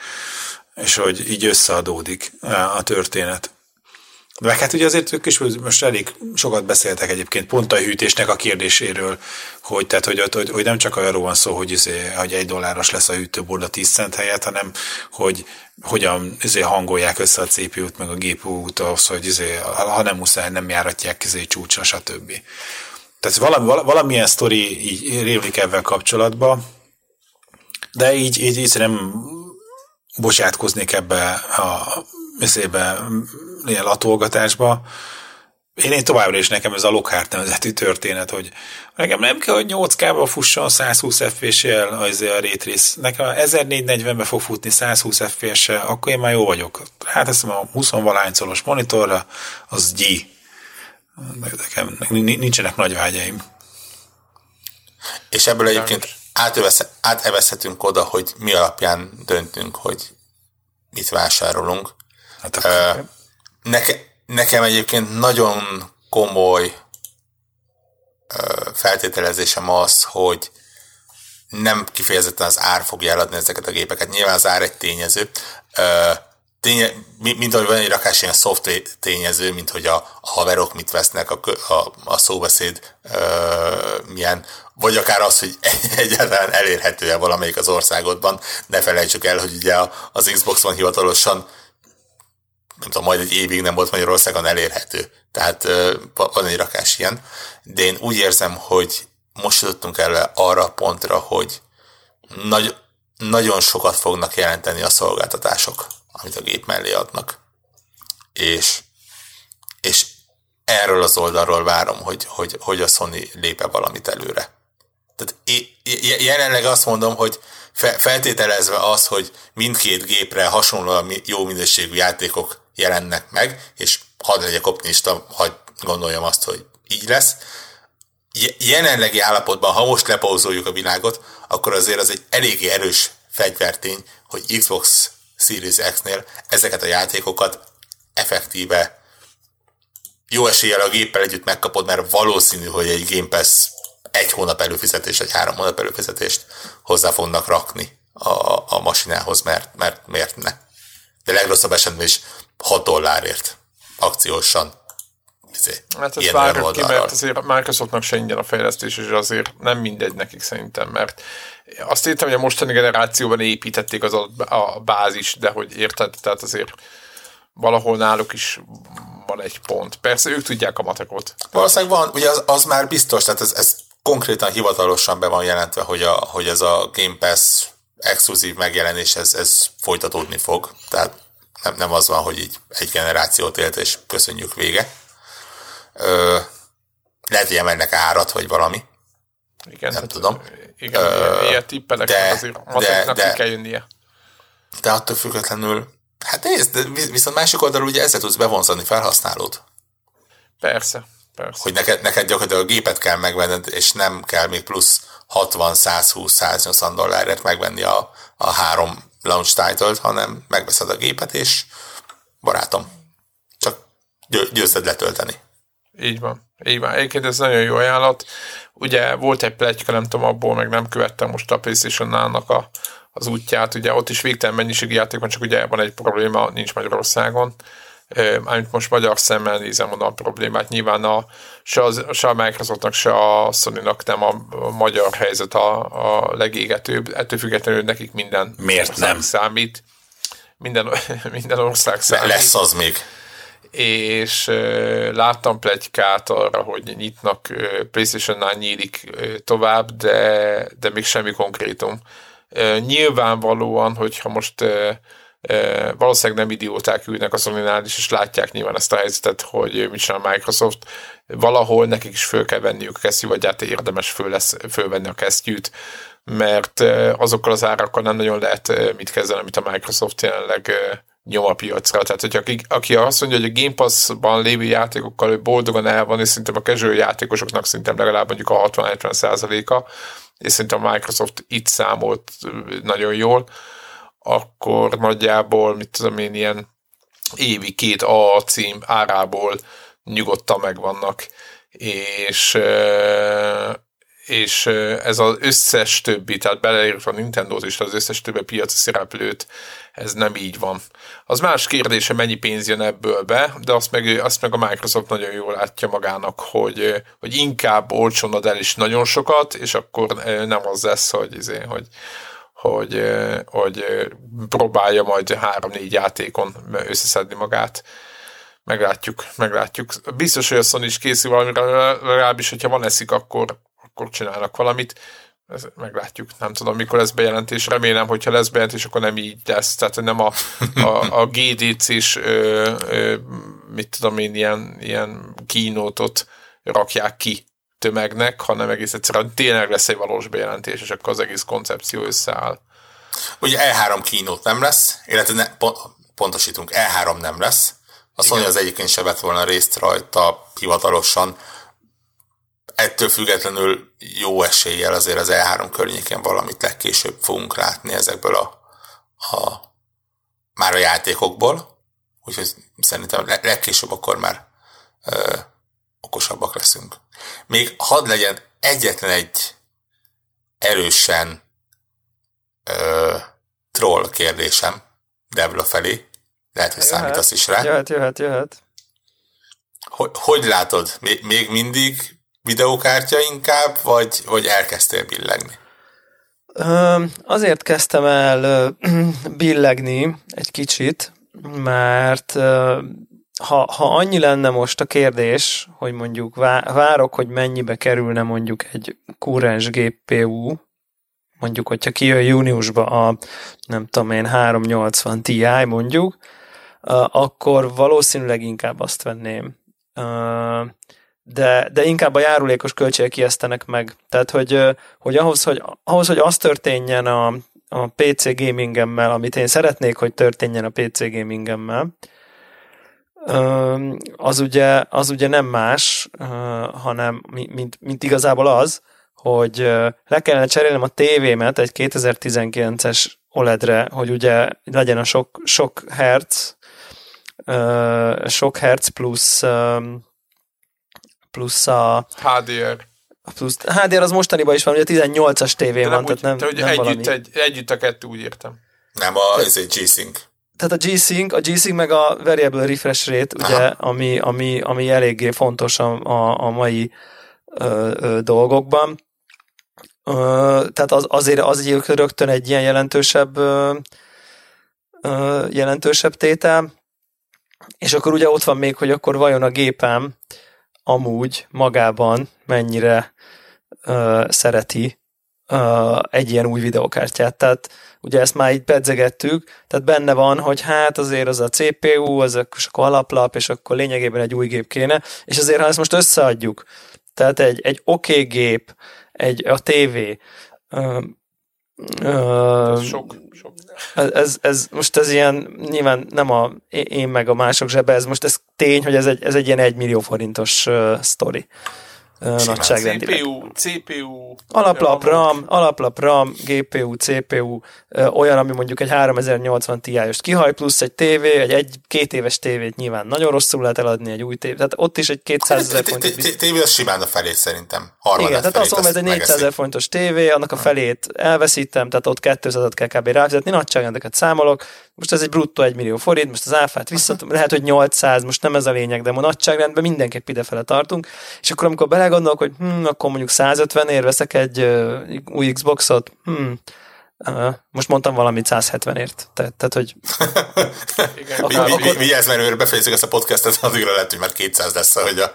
és hogy így összeadódik a történet. Meg hát ugye azért ők is most elég sokat beszéltek egyébként pont a hűtésnek a kérdéséről, hogy, tehát, hogy, hogy, hogy nem csak arról van szó, hogy, izé, hogy egy dolláros lesz a hűtőborda 10 cent helyett, hanem hogy hogyan izé, hangolják össze a CPU-t, meg a GPU-t ahhoz, hogy izé, ha nem muszáj, nem járatják izé, csúcsra, stb. Tehát valami, valamilyen sztori így rémlik ebben kapcsolatban, de így, így, így nem bocsátkoznék ebbe a izébe, ilyen latolgatásba. Én, én továbbra is nekem ez a Lockhart nevezetű történet, hogy nekem nem kell, hogy 8K-ba fusson 120 FPS-jel az a Raytrace. Nekem 1440-be fog futni 120 FPS-sel, akkor én már jó vagyok. Hát ezt a 20 valáncolos monitorra, az G. Nekem nincsenek nagy vágyaim. És ebből egyébként átevezhetünk oda, hogy mi alapján döntünk, hogy mit vásárolunk. Hát akkor... Neke, nekem egyébként nagyon komoly feltételezésem az, hogy nem kifejezetten az ár fogja eladni ezeket a gépeket. Nyilván az ár egy tényező. Ténye, mint ahogy van egy rakás ilyen soft tényező, mint hogy a, a haverok mit vesznek, a, a, a szóbeszéd ö, milyen vagy akár az, hogy *laughs* egyáltalán elérhető-e valamelyik az országodban. Ne felejtsük el, hogy ugye az Xbox van hivatalosan nem tudom, majd egy évig nem volt Magyarországon elérhető. Tehát van egy rakás ilyen. De én úgy érzem, hogy most jutottunk el arra a pontra, hogy nagy, nagyon sokat fognak jelenteni a szolgáltatások, amit a gép mellé adnak. És, és erről az oldalról várom, hogy, hogy, hogy a Sony lépe valamit előre. Tehát jelenleg azt mondom, hogy feltételezve az, hogy mindkét gépre hasonlóan jó minőségű játékok jelennek meg, és hadd legyek optimista, hadd gondoljam azt, hogy így lesz. Jelenlegi állapotban, ha most lepauzoljuk a világot, akkor azért az egy eléggé erős fegyvertény, hogy Xbox Series X-nél ezeket a játékokat effektíve jó eséllyel a géppel együtt megkapod, mert valószínű, hogy egy Game Pass egy hónap előfizetés, egy három hónap előfizetést hozzá fognak rakni a, a masinához, mert, mert miért ne. De legrosszabb esetben is 6 dollárért akciósan. Izé, hát ezt várjuk ki, mert azért Microsoftnak se ingyen a fejlesztés, és azért nem mindegy nekik szerintem, mert azt értem, hogy a mostani generációban építették az a, a bázis, de hogy érted, tehát azért valahol náluk is van egy pont. Persze ők tudják a matekot. Valószínűleg van, ugye az, az már biztos, tehát ez, ez konkrétan hivatalosan be van jelentve, hogy, a, hogy ez a Game Pass exkluzív megjelenés, ez, ez folytatódni fog. Tehát nem, nem az van, hogy így egy generációt élt, és köszönjük vége. Ö, lehet, hogy emelnek árat, vagy valami. Igen, nem hát, tudom. Igen, Ö, ilyet tippelek, de, azért de, de, kell jönnie. De attól függetlenül, hát nézd, de viszont másik oldalról ugye ezzel tudsz bevonzani felhasználót. Persze, persze. Hogy neked, neked gyakorlatilag a gépet kell megvenned, és nem kell még plusz 60, 120, 180 dollárért megvenni a, a három launch title hanem megveszed a gépet, és barátom, csak győzted letölteni. Így van. Így van. Egyébként ez nagyon jó ajánlat. Ugye volt egy plegyka, nem tudom, abból meg nem követtem most a playstation a, az útját. Ugye ott is végtelen mennyiségű játék van, csak ugye van egy probléma, nincs Magyarországon amit most magyar szemmel nézem, mondom a problémát. Nyilván a, se, az, se a Microsoftnak, se a sony nem a, magyar helyzet a, a legégetőbb. Ettől függetlenül nekik minden Miért nem? számít. Minden, *laughs* minden ország számít. Lesz az még és láttam plegykát arra, hogy nyitnak, PlayStation-nál nyílik tovább, de, de még semmi konkrétum. Nyilvánvalóan, hogyha most valószínűleg nem idióták ülnek a sony is, és látják nyilván ezt a helyzetet, hogy mit csinál Microsoft. Valahol nekik is föl kell venniük a kesztyű, vagy hát érdemes föl lesz, fölvenni a kesztyűt, mert azokkal az árakkal nem nagyon lehet mit kezdeni, amit a Microsoft jelenleg nyom a piacra. Tehát, hogy aki, aki azt mondja, hogy a Game Pass-ban lévő játékokkal ő boldogan el van, és szerintem a casual játékosoknak szerintem legalább mondjuk a 60-70 százaléka, és szerintem a Microsoft itt számolt nagyon jól, akkor nagyjából, mit tudom én, ilyen évi két A cím árából nyugodtan megvannak, és és ez az összes többi, tehát beleértve a Nintendo-t és az összes többi piaci szereplőt, ez nem így van. Az más kérdése, mennyi pénz jön ebből be, de azt meg, azt meg a Microsoft nagyon jól látja magának, hogy, hogy inkább olcsón ad el is nagyon sokat, és akkor nem az lesz, hogy, izé, hogy hogy, hogy próbálja majd három-négy játékon összeszedni magát. Meglátjuk, meglátjuk. Biztos, hogy a Sony is készül valamire, legalábbis, hogyha van eszik, akkor, akkor csinálnak valamit. Ez, meglátjuk. Nem tudom, mikor lesz bejelentés. Remélem, hogyha lesz bejelentés, akkor nem így lesz. Tehát nem a, a, a GDC-s mit tudom én, ilyen, ilyen kínótot rakják ki tömegnek, hanem egész egyszerűen tényleg lesz egy valós bejelentés, és akkor az egész koncepció összeáll. Ugye E3 kínót nem lesz, illetve ne, pontosítunk, E3 nem lesz. A Sony az egyébként se vett volna részt rajta hivatalosan. Ettől függetlenül jó eséllyel azért az E3 környéken valamit legkésőbb fogunk látni ezekből a, a már a játékokból. Úgyhogy szerintem legkésőbb akkor már ö, okosabbak leszünk. Még hadd legyen egyetlen egy erősen ö, troll kérdésem Devla felé. Lehet, hogy számítasz is rá. Jöhet, jöhet, jöhet. Hogy, hogy látod? Még, még mindig videókártya inkább, vagy, vagy elkezdtél billegni? Azért kezdtem el *clears throat* billegni egy kicsit, mert ha, ha annyi lenne most a kérdés, hogy mondjuk várok, hogy mennyibe kerülne mondjuk egy kúrens GPU, mondjuk, hogyha kijön júniusba a, nem tudom én, 380 Ti mondjuk, akkor valószínűleg inkább azt venném. De, de inkább a járulékos költségek ijesztenek meg. Tehát, hogy, hogy, ahhoz, hogy ahhoz, hogy az történjen a, a PC gamingemmel, amit én szeretnék, hogy történjen a PC gamingemmel, az ugye, az ugye nem más, hanem mint, mint igazából az, hogy le kellene cserélnem a tévémet egy 2019-es OLED-re, hogy ugye legyen a sok, sok hertz, sok hertz plusz plusz a HDR. Plusz, HDR az mostaniban is van, ugye 18-as tévé van, úgy, tehát nem, te, hogy nem együtt, valami. egy, együtt a kettő, úgy értem. Nem, a, ez egy G-Sync. Tehát a G-Sync, a G-Sync meg a Variable Refresh Rate, ugye, ami, ami, ami eléggé fontos a, a, a mai ö, ö, dolgokban. Ö, tehát az, azért az rögtön egy ilyen jelentősebb ö, ö, jelentősebb tétel. És akkor ugye ott van még, hogy akkor vajon a gépem amúgy magában mennyire ö, szereti ö, egy ilyen új videokártyát. Tehát ugye ezt már így pedzegettük, tehát benne van, hogy hát azért az a CPU, az a, akkor alaplap, és akkor lényegében egy új gép kéne, és azért ha ezt most összeadjuk, tehát egy, egy oké okay gép, egy, a TV, ö, ö, ez sok, sok. Ez, ez, most ez ilyen, nyilván nem a én meg a mások zsebe, ez most ez tény, hogy ez egy, ez egy ilyen egy millió forintos uh, sztori nagyságrendileg. CPU, CPU, alaplap RAM, alaplap RAM, GPU, CPU, olyan, ami mondjuk egy 3080 Ti-os kihaj, plusz egy TV, egy, egy két éves tévét nyilván nagyon rosszul lehet eladni egy új tévét, tehát ott is egy 200 ezer fontos. Tévé az simán a felét szerintem. Igen, tehát azt mondom, ez egy 400 ezer fontos tévé, annak a felét elveszítem, tehát ott 200 kell kb. ráfizetni, nagyságrendeket számolok, most ez egy bruttó 1 millió forint, most az áfát vissza, lehet, hogy 800, most nem ez a lényeg, de a nagyságrendben mindenképp idefele tartunk, és akkor amikor belegondolok, hogy hm, akkor mondjuk 150 ér veszek egy uh, új Xboxot, hm, Uh, most mondtam valamit 170-ért. Tehát, tehát hogy... Igen, akkor, mi, mi, Vigyázz, mert őre befejezzük ezt a podcastet, *laughs* addigra lehet, hogy már 200 lesz, hogy a,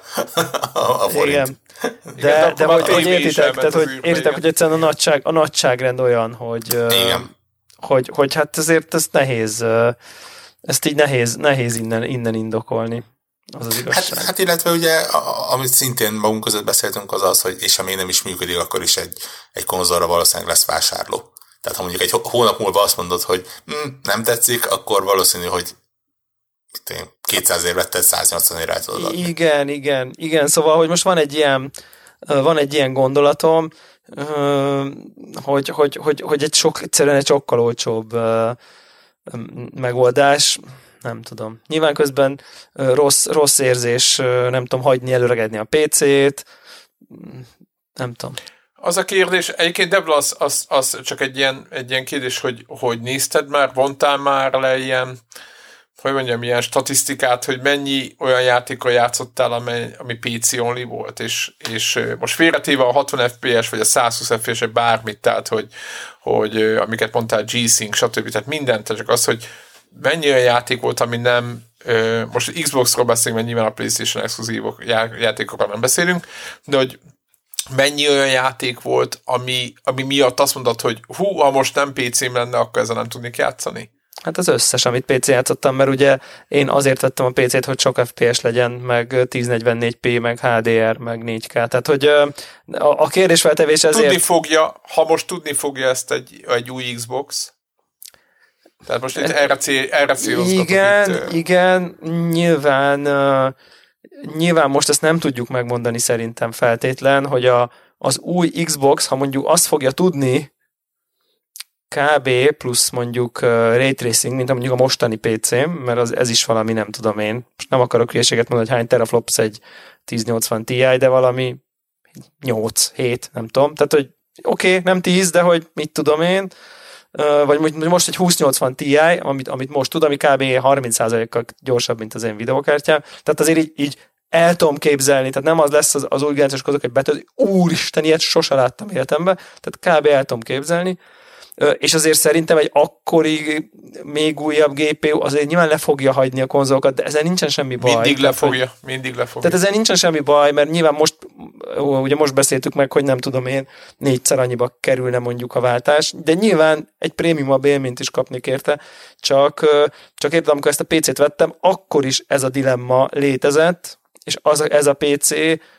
a, a forint. Igen. De, Igen, de, de hogy, hogy értitek, tehát, hogy értitek, hogy egyszerűen a, nagyság, a nagyságrend olyan, hogy, Igen. Hogy, hogy hát ezért ezt nehéz, ezt így nehéz, nehéz innen, innen indokolni. Az az Hát, hát illetve ugye, amit szintén magunk között beszéltünk, az az, hogy és ami nem is működik, akkor is egy, egy konzolra valószínűleg lesz vásárló. Tehát ha mondjuk egy hónap múlva azt mondod, hogy hm, nem tetszik, akkor valószínű, hogy mit én, 200 ér vetted, 180 ér tudod adni. Igen, igen, igen. Szóval, hogy most van egy ilyen, van egy ilyen gondolatom, hogy, hogy, hogy, hogy egy sok, egyszerűen egy sokkal olcsóbb megoldás, nem tudom. Nyilván közben rossz, rossz érzés, nem tudom, hagyni előregedni a PC-t, nem tudom. Az a kérdés, egyébként Debla, az, az, az csak egy ilyen, egy ilyen kérdés, hogy, hogy nézted már, vontál már le ilyen, hogy mondjam, ilyen statisztikát, hogy mennyi olyan játékkal játszottál, amely, ami PC only volt, és, és most félretéve a 60 FPS, vagy a 120 FPS, vagy bármit, tehát, hogy, hogy amiket mondtál, G-Sync, stb. Tehát mindent, csak az, hogy mennyi olyan játék volt, ami nem most Xbox-ról beszélünk, mert nyilván a PlayStation exkluzívok játékokról nem beszélünk, de hogy mennyi olyan játék volt, ami, ami miatt azt mondod, hogy hú, ha most nem PC-m lenne, akkor ezzel nem tudnék játszani? Hát az összes, amit PC játszottam, mert ugye én azért vettem a PC-t, hogy sok FPS legyen, meg 1044p, meg HDR, meg 4K. Tehát, hogy a, kérdésfeltevés ezért... Tudni fogja, ha most tudni fogja ezt egy, egy új Xbox, tehát most itt erre, cél, erre Igen, itt, igen, nyilván nyilván most ezt nem tudjuk megmondani szerintem feltétlen, hogy a, az új Xbox, ha mondjuk azt fogja tudni, kb. plusz mondjuk uh, ray tracing, mint mondjuk a mostani PC-m, mert az, ez is valami, nem tudom én. Most nem akarok hülyeséget mondani, hogy hány teraflops egy 1080 Ti, de valami 8, 7, nem tudom. Tehát, hogy oké, okay, nem 10, de hogy mit tudom én, uh, vagy most egy 2080 Ti, amit, amit most tud, ami kb. 30%-kal gyorsabb, mint az én videokártyám. Tehát azért így, így el tudom képzelni, tehát nem az lesz az, az új generációs konzolok, hogy betöltő, úristen, ilyet sose láttam életemben, tehát kb. el tudom képzelni, és azért szerintem egy akkori, még újabb GPU azért nyilván le fogja hagyni a konzolokat, de ezzel nincsen semmi baj. Mindig le fogja, mindig le fogja. Tehát ezzel nincsen semmi baj, mert nyilván most, ugye most beszéltük meg, hogy nem tudom én, négyszer annyiba kerülne mondjuk a váltás, de nyilván egy prémium élményt is kapni érte, csak, csak értem, amikor ezt a PC-t vettem, akkor is ez a dilemma létezett, és az, ez a PC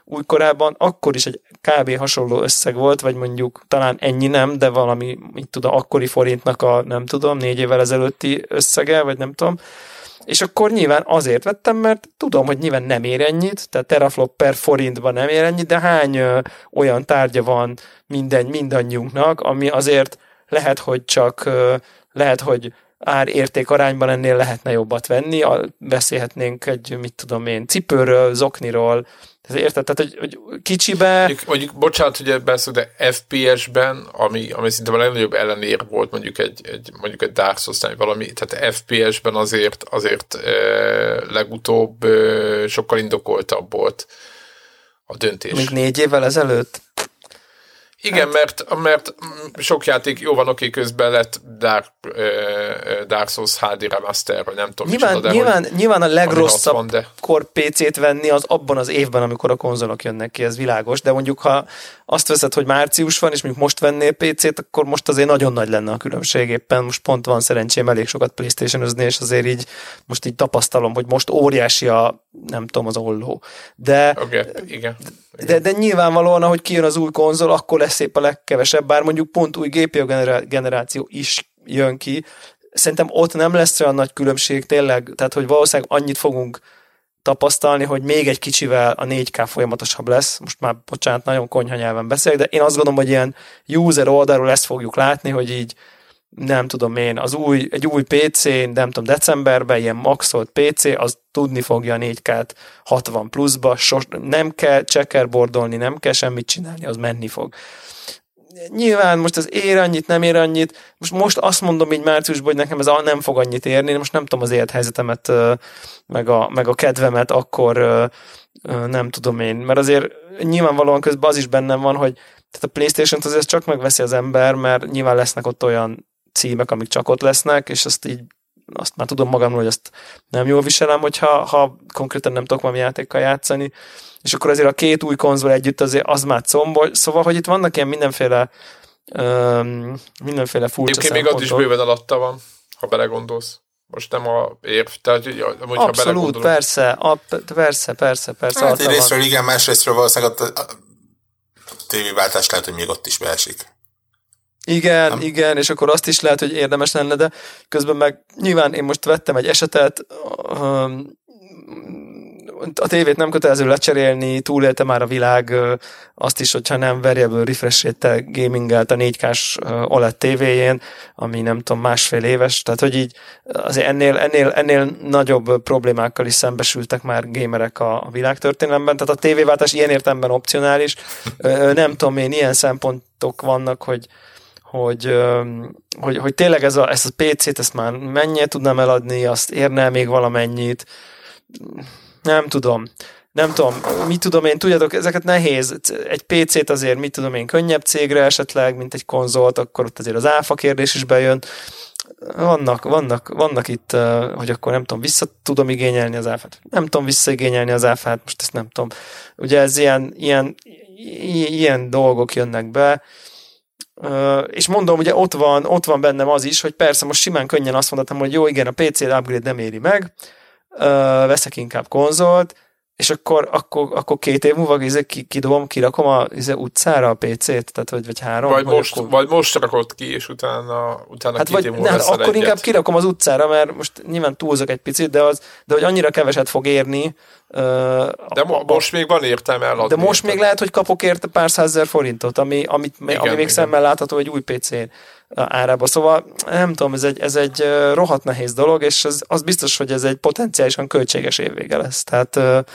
újkorában akkor is egy kb. hasonló összeg volt, vagy mondjuk talán ennyi nem, de valami, mit tudom, akkori forintnak a, nem tudom, négy évvel ezelőtti összege, vagy nem tudom. És akkor nyilván azért vettem, mert tudom, hogy nyilván nem ér ennyit, tehát teraflop per forintban nem ér ennyit, de hány ö, olyan tárgya van minden, mindannyiunknak, ami azért lehet, hogy csak ö, lehet, hogy ár-érték arányban ennél lehetne jobbat venni, a, beszélhetnénk egy, mit tudom én, cipőről, zokniról, Érted? Tehát, hogy, hogy kicsibe... Mondjuk, mondjuk bocsánat, hogy ebben szó, de FPS-ben, ami, ami szinte a legnagyobb ellenér volt mondjuk egy, egy, mondjuk egy Dark Souls valami, tehát FPS-ben azért, azért e, legutóbb e, sokkal indokoltabb volt a döntés. Még négy évvel ezelőtt? Igen, hát... mert, mert sok játék, jó van, oké, közben lett Dark, uh, Dark Souls HD Remaster, vagy nem tudom. Nyilván, micsoda, nyilván, hogy, nyilván a legrosszabb van, de... kor PC-t venni az abban az évben, amikor a konzolok jönnek ki, ez világos, de mondjuk ha azt veszed, hogy március van, és mondjuk most vennél PC-t, akkor most azért nagyon nagy lenne a különbség éppen. Most pont van szerencsém elég sokat playstation és azért így most így tapasztalom, hogy most óriási a, nem tudom, az olló. De, okay, igen. De, de nyilvánvalóan, ahogy kijön az új konzol, akkor lesz épp a legkevesebb, bár mondjuk pont új GPU generáció is jön ki. Szerintem ott nem lesz olyan nagy különbség tényleg, tehát hogy valószínűleg annyit fogunk tapasztalni, hogy még egy kicsivel a 4K folyamatosabb lesz. Most már, bocsánat, nagyon konyha nyelven beszélek, de én azt gondolom, hogy ilyen user oldalról ezt fogjuk látni, hogy így nem tudom én, az új, egy új PC, nem tudom, decemberben ilyen maxolt PC, az tudni fogja a 4K-t 60 pluszba, sos, nem kell checkerboardolni, nem kell semmit csinálni, az menni fog. Nyilván most az ér annyit, nem ér annyit, most, most azt mondom így márciusban, hogy nekem ez nem fog annyit érni, most nem tudom az élethelyzetemet, meg a, meg a kedvemet, akkor nem tudom én, mert azért nyilvánvalóan közben az is bennem van, hogy tehát a Playstation-t azért csak megveszi az ember, mert nyilván lesznek ott olyan címek, amik csak ott lesznek, és azt így azt már tudom magamról, hogy azt nem jól viselem, hogyha ha konkrétan nem tudok valami játékkal játszani, és akkor azért a két új konzol együtt azért az már combol, szóval, hogy itt vannak ilyen mindenféle um, mindenféle furcsa Egyébként még az is bőven alatta van, ha belegondolsz. Most nem a érv, tehát hogy Abszolút, persze, a, persze, persze, persze. Hát egyrésztről igen, másrésztről valószínűleg a, a tévéváltás lehet, hogy még ott is beesik. Igen, nem? igen, és akkor azt is lehet, hogy érdemes lenne, de közben meg nyilván én most vettem egy esetet, a tévét nem kötelező lecserélni, túlélte már a világ azt is, hogyha nem variable refresh gamingelt a 4K-s OLED tévéjén, ami nem tudom, másfél éves, tehát hogy így azért ennél, ennél, ennél nagyobb problémákkal is szembesültek már gamerek a, a világtörténelemben, tehát a tévéváltás ilyen értelemben opcionális, nem tudom én, ilyen szempontok vannak, hogy hogy, hogy, hogy tényleg ez a, ezt a PC-t, ezt már mennyire tudnám eladni, azt érne még valamennyit. Nem tudom. Nem tudom, mit tudom én, tudjátok, ezeket nehéz. Egy PC-t azért, mit tudom én, könnyebb cégre esetleg, mint egy konzolt, akkor ott azért az áfa kérdés is bejön. Vannak, vannak, vannak itt, hogy akkor nem tudom, vissza tudom igényelni az áfát. Nem tudom visszaigényelni az áfát, most ezt nem tudom. Ugye ez ilyen, ilyen, ilyen dolgok jönnek be, és mondom, ugye ott van, ott van bennem az is, hogy persze most simán könnyen azt mondhatom, hogy jó, igen, a PC upgrade nem éri meg, veszek inkább konzolt, és akkor, akkor, akkor két év múlva izé, kidobom, kirakom a izé, utcára a PC-t, tehát vagy, vagy három. Vagy, vagy most, akkor... vagy most rakod ki, és utána, utána hát két vagy, év múlva ne, hát akkor egyet. inkább kirakom az utcára, mert most nyilván túlzok egy picit, de, az, de hogy annyira keveset fog érni. Uh, de mo- most még van értelme eladni. De most értem. még lehet, hogy kapok érte pár százezer forintot, ami, amit, igen, ami még igen. szemmel látható egy új PC-n árába. Szóval nem tudom, ez egy, ez egy rohadt nehéz dolog, és az, az biztos, hogy ez egy potenciálisan költséges évvége lesz. Tehát *laughs*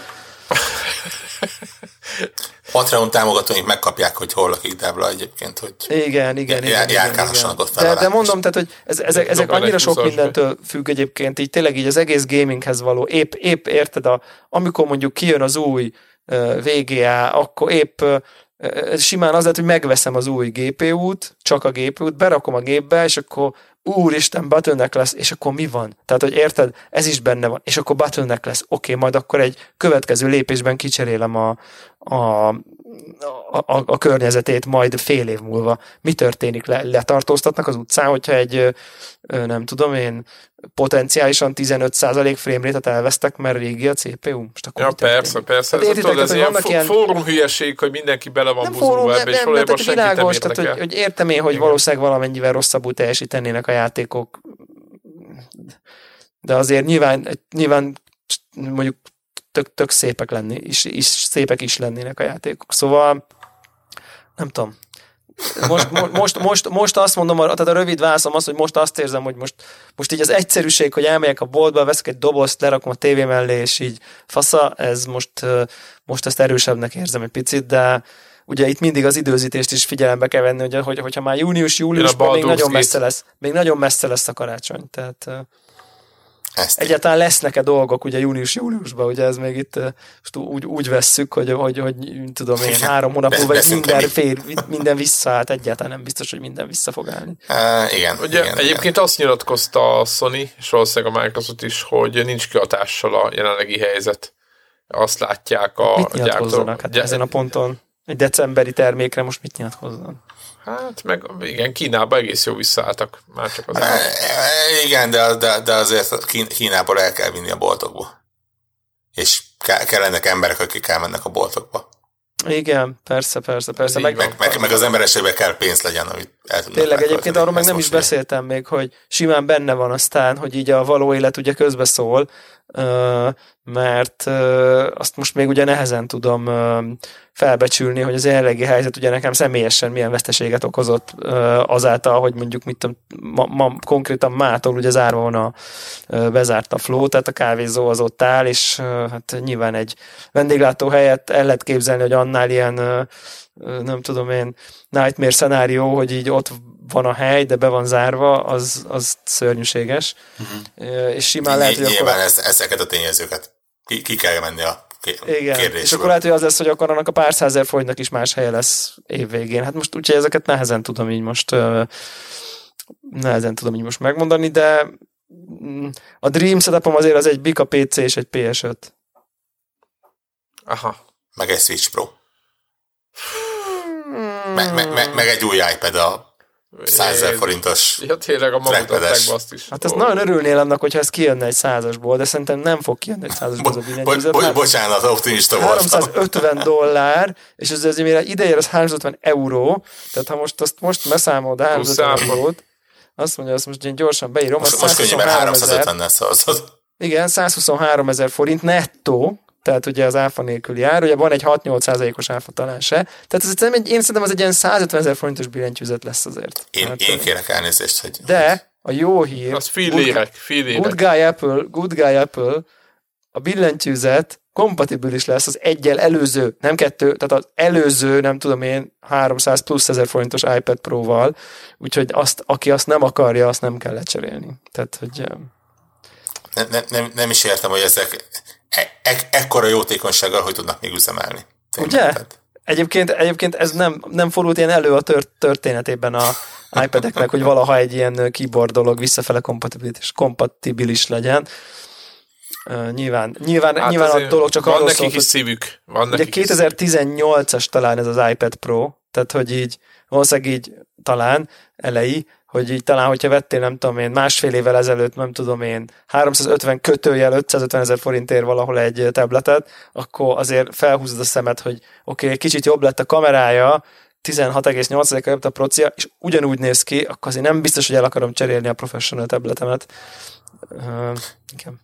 Patreon támogatóink megkapják, hogy hol lakik Debla egyébként, hogy igen, igen, igen, járkálhassanak ott fel. De, de mondom, tehát, hogy ez, ezek, ezek annyira sok mindentől függ egyébként, így tényleg így az egész gaminghez való, épp, épp érted, a, amikor mondjuk kijön az új uh, VGA, akkor épp uh, simán az lehet, hogy megveszem az új GPU-t, csak a GPU-t, berakom a gépbe, és akkor úristen, bottleneck lesz, és akkor mi van? Tehát, hogy érted, ez is benne van, és akkor bottleneck lesz, oké, okay, majd akkor egy következő lépésben kicserélem a, a, a, a környezetét majd fél év múlva. Mi történik? Le, letartóztatnak az utcán, hogyha egy, nem tudom én, potenciálisan 15% frame rate-et elvesztek, mert régi a CPU? Most akkor ja, persze, persze. Hát ez, tudod, ez ilyen ilyen fórum hülyeség, hogy mindenki bele van buzulva ebbe, és valójában senkit világos, nem tehát, hogy, hogy értem én, hogy Igen. valószínűleg valamennyivel rosszabbul teljesítenének a játékok, de azért nyilván, nyilván mondjuk tök, tök szépek lenni, is, is, szépek is lennének a játékok. Szóval nem tudom. Most, most, most, most azt mondom, tehát a rövid válaszom az, hogy most azt érzem, hogy most, most így az egyszerűség, hogy elmegyek a boltba, veszek egy dobozt, lerakom a tévé mellé, és így fasza, ez most, most ezt erősebbnek érzem egy picit, de ugye itt mindig az időzítést is figyelembe kell venni, hogy, hogy, hogyha már június-júliusban még nagyon messze lesz, még nagyon messze lesz a karácsony, tehát ezt Egyáltalán lesznek-e dolgok ugye június-júliusban, ugye ez még itt most úgy, úgy vesszük, hogy, hogy, hogy tudom én, három hónap múlva minden, fér, minden visszaállt, egyáltalán nem biztos, hogy minden vissza fog állni. Uh, igen. Ugye igen, egyébként igen. azt nyilatkozta a Sony, és valószínűleg a Microsoft is, hogy nincs kihatással a jelenlegi helyzet. Azt látják a Mit gyártók. Hát ezen a ponton? Egy decemberi termékre most mit nyilatkoznak? Hát, meg igen, Kínában egész jó visszaálltak. Már csak az. E, igen, de, de, de azért Kínából el kell vinni a boltokba. És kellenek emberek, akik elmennek a boltokba. Igen, persze, persze, persze. Meg, meg, meg, meg az embereségben kell pénz legyen, amit el tudnak Tényleg egyébként arról meg nem is beszéltem még, hogy simán benne van aztán, hogy így a való élet ugye közbeszól, mert azt most még ugye nehezen tudom felbecsülni, hogy az jelenlegi helyzet ugye nekem személyesen milyen veszteséget okozott azáltal, hogy mondjuk mit tudom, ma, ma konkrétan mától ugye zárva van a bezárt a flow, tehát a kávézó az ott áll, és hát nyilván egy vendéglátó helyet el lehet képzelni, hogy annál ilyen nem tudom én, nightmare szenárió, hogy így ott van a hely, de be van zárva, az, az szörnyűséges. Uh-huh. És simán lehet, hogy Nyilván akkor... ezeket a tényezőket ki, ki kell menni a igen, és akkor lehet, hogy az lesz, hogy akkor annak a pár százer fogynak is más helye lesz évvégén. Hát most úgyhogy ezeket nehezen tudom így most nehezen tudom így most megmondani, de mm, a Dream setupom azért az egy Bika PC és egy PS5. Aha. Meg egy Switch Pro. *laughs* Me, me, me, meg egy új iPad a 100 ezer forintos Ja, tényleg a magutatták azt is. Hát ezt nagyon örülnél annak, hogyha ez kijönne egy százasból, de szerintem nem fog kijönni egy százasból az a billentyűzet. Bo- bo- bocsánat, optimista voltam. 350 dollár, és ez azért mire ideér, az 350 euró, tehát ha most azt most beszámolod 350 eurót, azt mondja, azt most én gyorsan beírom. Most, most könnyű, mert 350 nel szavazod. Igen, 123 ezer forint nettó, tehát ugye az áfa nélkül jár, ugye van egy 6-8%-os áfa talán se. Tehát ez egy, én szerintem az egy ilyen 150 ezer forintos billentyűzet lesz azért. Én, hát, én kérek elnézést, hogy... De a jó hír... Az fillérek, fillérek. Good guy Apple, good guy Apple, a billentyűzet kompatibilis lesz az egyel előző, nem kettő, tehát az előző, nem tudom én, 300 plusz ezer forintos iPad Pro-val, úgyhogy azt, aki azt nem akarja, azt nem kell lecserélni. Tehát, hogy... Nem, nem, nem, nem is értem, hogy ezek e, e, ekkora jótékonysággal hogy tudnak még üzemelni. Tényleg, Ugye? Tehát. Egyébként, egyébként ez nem, nem fordult ilyen elő a tört, történetében a iPad-eknek, hogy valaha egy ilyen keyboard dolog visszafele kompatibilis, kompatibilis legyen. Uh, nyilván, nyilván, hát nyilván a dolog csak van arról nekik is szívük. Van ugye 2018-as talán ez az iPad Pro, tehát hogy így valószínűleg így talán elejé, hogy így talán, hogyha vettél, nem tudom én, másfél évvel ezelőtt, nem tudom én, 350 kötőjel 550 ezer forintért valahol egy tabletet, akkor azért felhúzod a szemet, hogy oké, okay, kicsit jobb lett a kamerája, 16,8 jobb a procia, és ugyanúgy néz ki, akkor azért nem biztos, hogy el akarom cserélni a professional tabletemet. Uh, igen.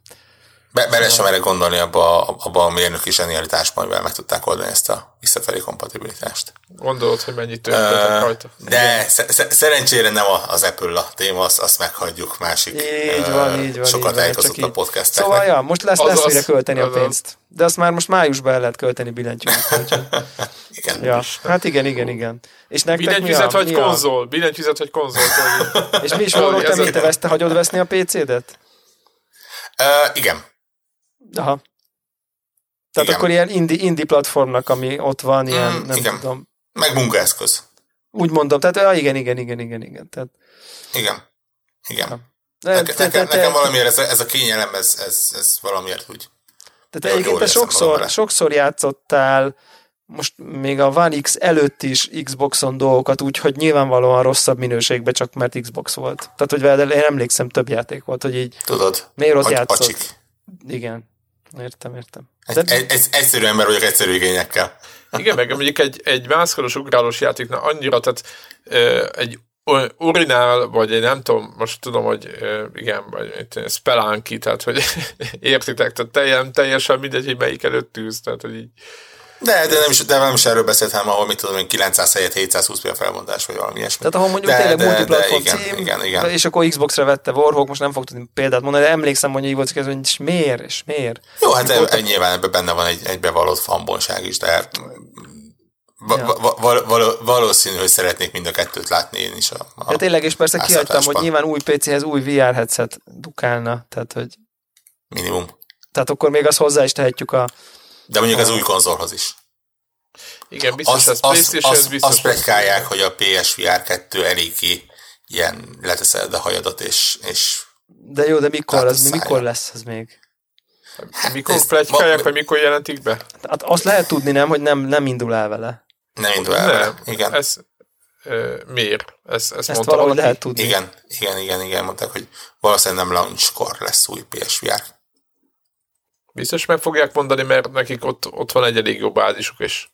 Be, bele sem erre gondolni abba, abba a mérnöki zsenialitásban, amivel meg tudták oldani ezt a visszafelé kompatibilitást. Gondolod, hogy mennyit uh, rajta? De sz- szerencsére nem az Apple a téma, azt, azt meghagyjuk másik. Így van, így van. Sokat elhozott a podcasteknek. Szóval, ja, most lesz, lesz mire költeni a pénzt. De azt már most májusban el lehet költeni billentyűt. *laughs* igen. Ja, hát igen, igen, igen. És nektek billentyűzet vagy konzol? Billentyűzet vagy konzol? *laughs* És mi is van, te te hagyod veszni a PC-det? Uh, igen. Aha. Tehát igen. akkor ilyen indie, indie platformnak, ami ott van, ilyen, mm, nem igen. tudom. Meg munkaeszköz. Úgy mondom, tehát ja, igen, igen, igen, igen, igen. Tehát... Igen. Igen. Ja. De, nekem, te, te, nekem valamiért ez a, ez a kényelem, ez, ez, ez valamiért úgy. Tehát egyébként te sokszor, sokszor játszottál most még a One X előtt is Xboxon dolgokat, úgyhogy nyilvánvalóan rosszabb minőségben, csak mert Xbox volt. Tehát, hogy veled én emlékszem, több játék volt, hogy így Tudod, miért ott játszott. Acsik. Igen, értem, értem. De... Egy, egy, egyszerű ember vagyok egyszerű igényekkel. Igen, meg mondjuk egy, egy mászkoros ugrálós játéknál annyira, tehát egy urinál, vagy én nem tudom, most tudom, hogy igen, vagy spelánki, tehát hogy *laughs* értitek, tehát teljesen, teljesen mindegy, hogy melyik előtt tűz, tehát hogy így de, de nem is, de nem is erről beszélt, hanem ahol, mit tudom én, 900 helyett 720 a felmondás, vagy valami ilyesmi. Tehát ahol mondjuk de, tényleg de, multiplatform de, igen, cím, igen, igen. és akkor Xbox-ra vette Warhawk, most nem fog tudni példát mondani, de emlékszem, hogy így volt, hogy és miért, és miért. Jó, hát e, e, nyilván ebben benne van egy, egy bevallott fanbonság is, de Va- va- val- val- valószínű, hogy szeretnék mind a kettőt látni én is. A, a ja, tényleg, és persze kihagytam, hogy nyilván új PC-hez új VR headset dukálna, tehát hogy... Minimum. Tehát akkor még azt hozzá is tehetjük a... De mondjuk az új konzolhoz is. Igen, biztos azt, ez PlayStation, azt, biztos. Azt prekálják, hogy a PSVR 2 eléggé ilyen leteszed a hajadat, és, és De jó, de mikor, az, mikor lesz ez még? Hát mikor plegykálják, vagy mikor jelentik be? Hát azt lehet tudni, nem, hogy nem, nem indul el vele. Nem indul el nem, vele, igen. Ez, uh, miért? Ez, ezt ezt valahogy lehet tudni. Igen, igen, igen, igen, mondták, hogy valószínűleg nem launchkor lesz új PSVR. Biztos meg fogják mondani, mert nekik ott, ott van egy elég jó bázisuk, és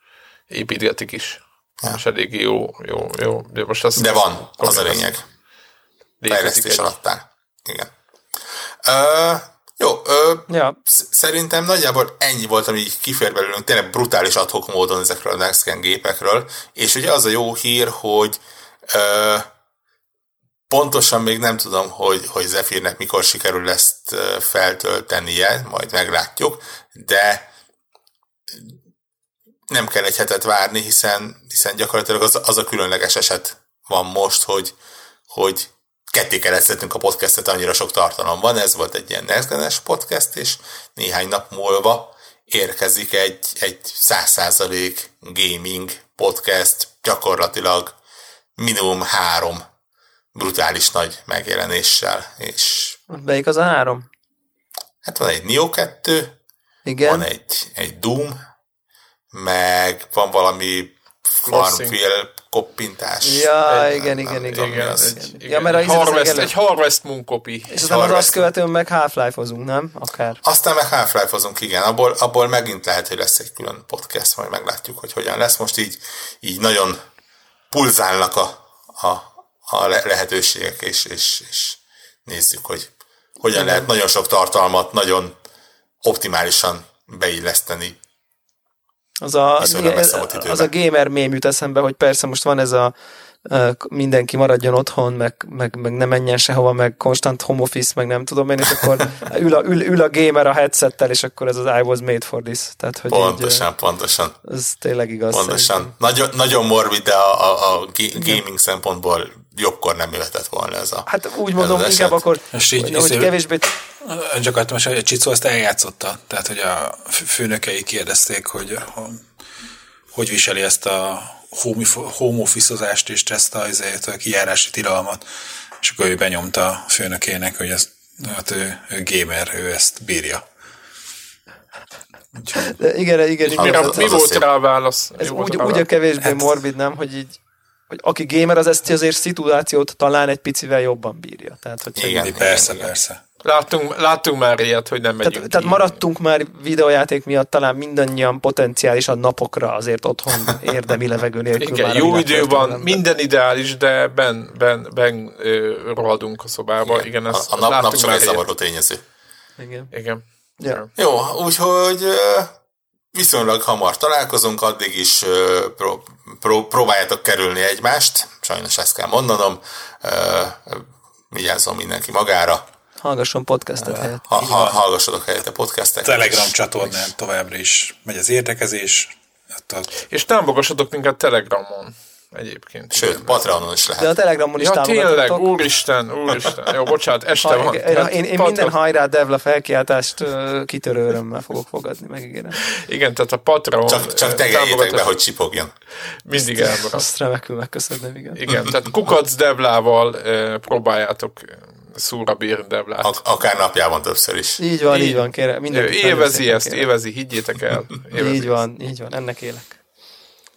építgetik is. Ja. És elég jó, jó, jó. De, most azt De van, az a lényeg. Fejlesztés alatt áll. Igen. Uh, jó, ö, ja. szerintem nagyjából ennyi volt, ami így kifér belőlünk, tényleg brutális adhok módon ezekről a Next Gen gépekről, és ugye az a jó hír, hogy ö, pontosan még nem tudom, hogy, hogy Zephyrnek mikor sikerül ezt feltöltenie, majd meglátjuk, de nem kell egy hetet várni, hiszen, hiszen gyakorlatilag az, az a különleges eset van most, hogy, hogy ketté kellett a podcastet, annyira sok tartalom van, ez volt egy ilyen next podcast, és néhány nap múlva érkezik egy, egy 100% gaming podcast, gyakorlatilag minimum három brutális nagy megjelenéssel. És Melyik az a három? Hát van egy Neo 2, Igen. van egy, egy Doom, meg van valami Farmville koppintás. Ja, egy, igen, nem, igen, nem igen, igen, az. igen, igen. Ja, mert egy Harvest, egy Harvest Moon copy. És aztán az azt követően meg Half-Life-ozunk, nem? Akár. Aztán meg Half-Life-ozunk, igen. Abból, abból megint lehet, hogy lesz egy külön podcast, majd meglátjuk, hogy hogyan lesz. Most így, így nagyon pulzálnak a, a, a lehetőségek, és, és, és nézzük, hogy hogyan igen. lehet nagyon sok tartalmat nagyon optimálisan beilleszteni az a, az a gamer mém jut eszembe, hogy persze most van ez a mindenki maradjon otthon, meg, meg, meg ne menjen sehova, meg konstant home office, meg nem tudom én, és akkor *laughs* ül a, ül, ül a gamer a headsettel, és akkor ez az I was made for this. Tehát, hogy pontosan, így, pontosan. Ez tényleg igaz. Pontosan. Nagyon, nagyon morbid, de a, a, a gaming szempontból jobbkor nem jöhetett volna ez a Hát úgy mondom, inkább eset. akkor, és így, hogy, hogy kevésbé... Csak akartam, hogy a Csicó azt eljátszotta. Tehát, hogy a főnökei kérdezték, hogy hogy viseli ezt a home office és ezt a, ezért a kijárási tilalmat, és akkor ő benyomta a főnökének, hogy ez, hát ő, ő gamer, ő ezt bírja. De igen, igen, igen. Mi, az, mi volt rá a válasz? Ez úgy, úgy a kevésbé hát, morbid, nem, hogy így hogy aki gamer, az ezt azért szituációt talán egy picivel jobban bírja. Tehát, hogy igen, persze, igen. persze. Láttunk, láttunk már ilyet, hogy nem megyünk tehát, tehát maradtunk már videójáték miatt talán mindannyian potenciálisan napokra azért otthon érdemi levegő nélkül. Igen, jó idő van, minden ideális, de ben, ben, ben ö, rohadunk a szobába. Igen, Igen ezt a, a nap, nap csak egy zavaró tényező. Igen. Igen. Ja. Jó, úgyhogy viszonylag hamar találkozunk, addig is pró- pró- próbáljátok kerülni egymást, sajnos ezt kell mondanom, vigyázzon mindenki magára. Hallgasson podcastet helyett. Ha, ha, hallgassatok helyette podcastet. Telegram csatornán továbbra is megy az értekezés. A... És támogassatok minket Telegramon egyébként. Sőt, Patreonon is lehet. De a Telegramon is Ja, tényleg, úristen, úristen. Jó, bocsánat, este Ha, van. én, Tehát én, én minden hajrá Devla felkiáltást ö, kitörő örömmel fogok fogadni, megígérem. Igen, tehát a Patreon Csak, csak tegeljétek be, hogy csipogjon. mindig elmarad. Azt remekül megköszönöm, igen. Igen, tehát kukac Devlával ö, próbáljátok szúra bírni Devlát. Ak- akár napjában többször is. Így van, Így- így van, kérem. Nagyon Évezi ezt, kérem. évezi, higgyétek el. *laughs* Évezi Így van, így van, ennek élek.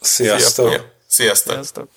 Sziasztok! Sziasztok! Sziasztok!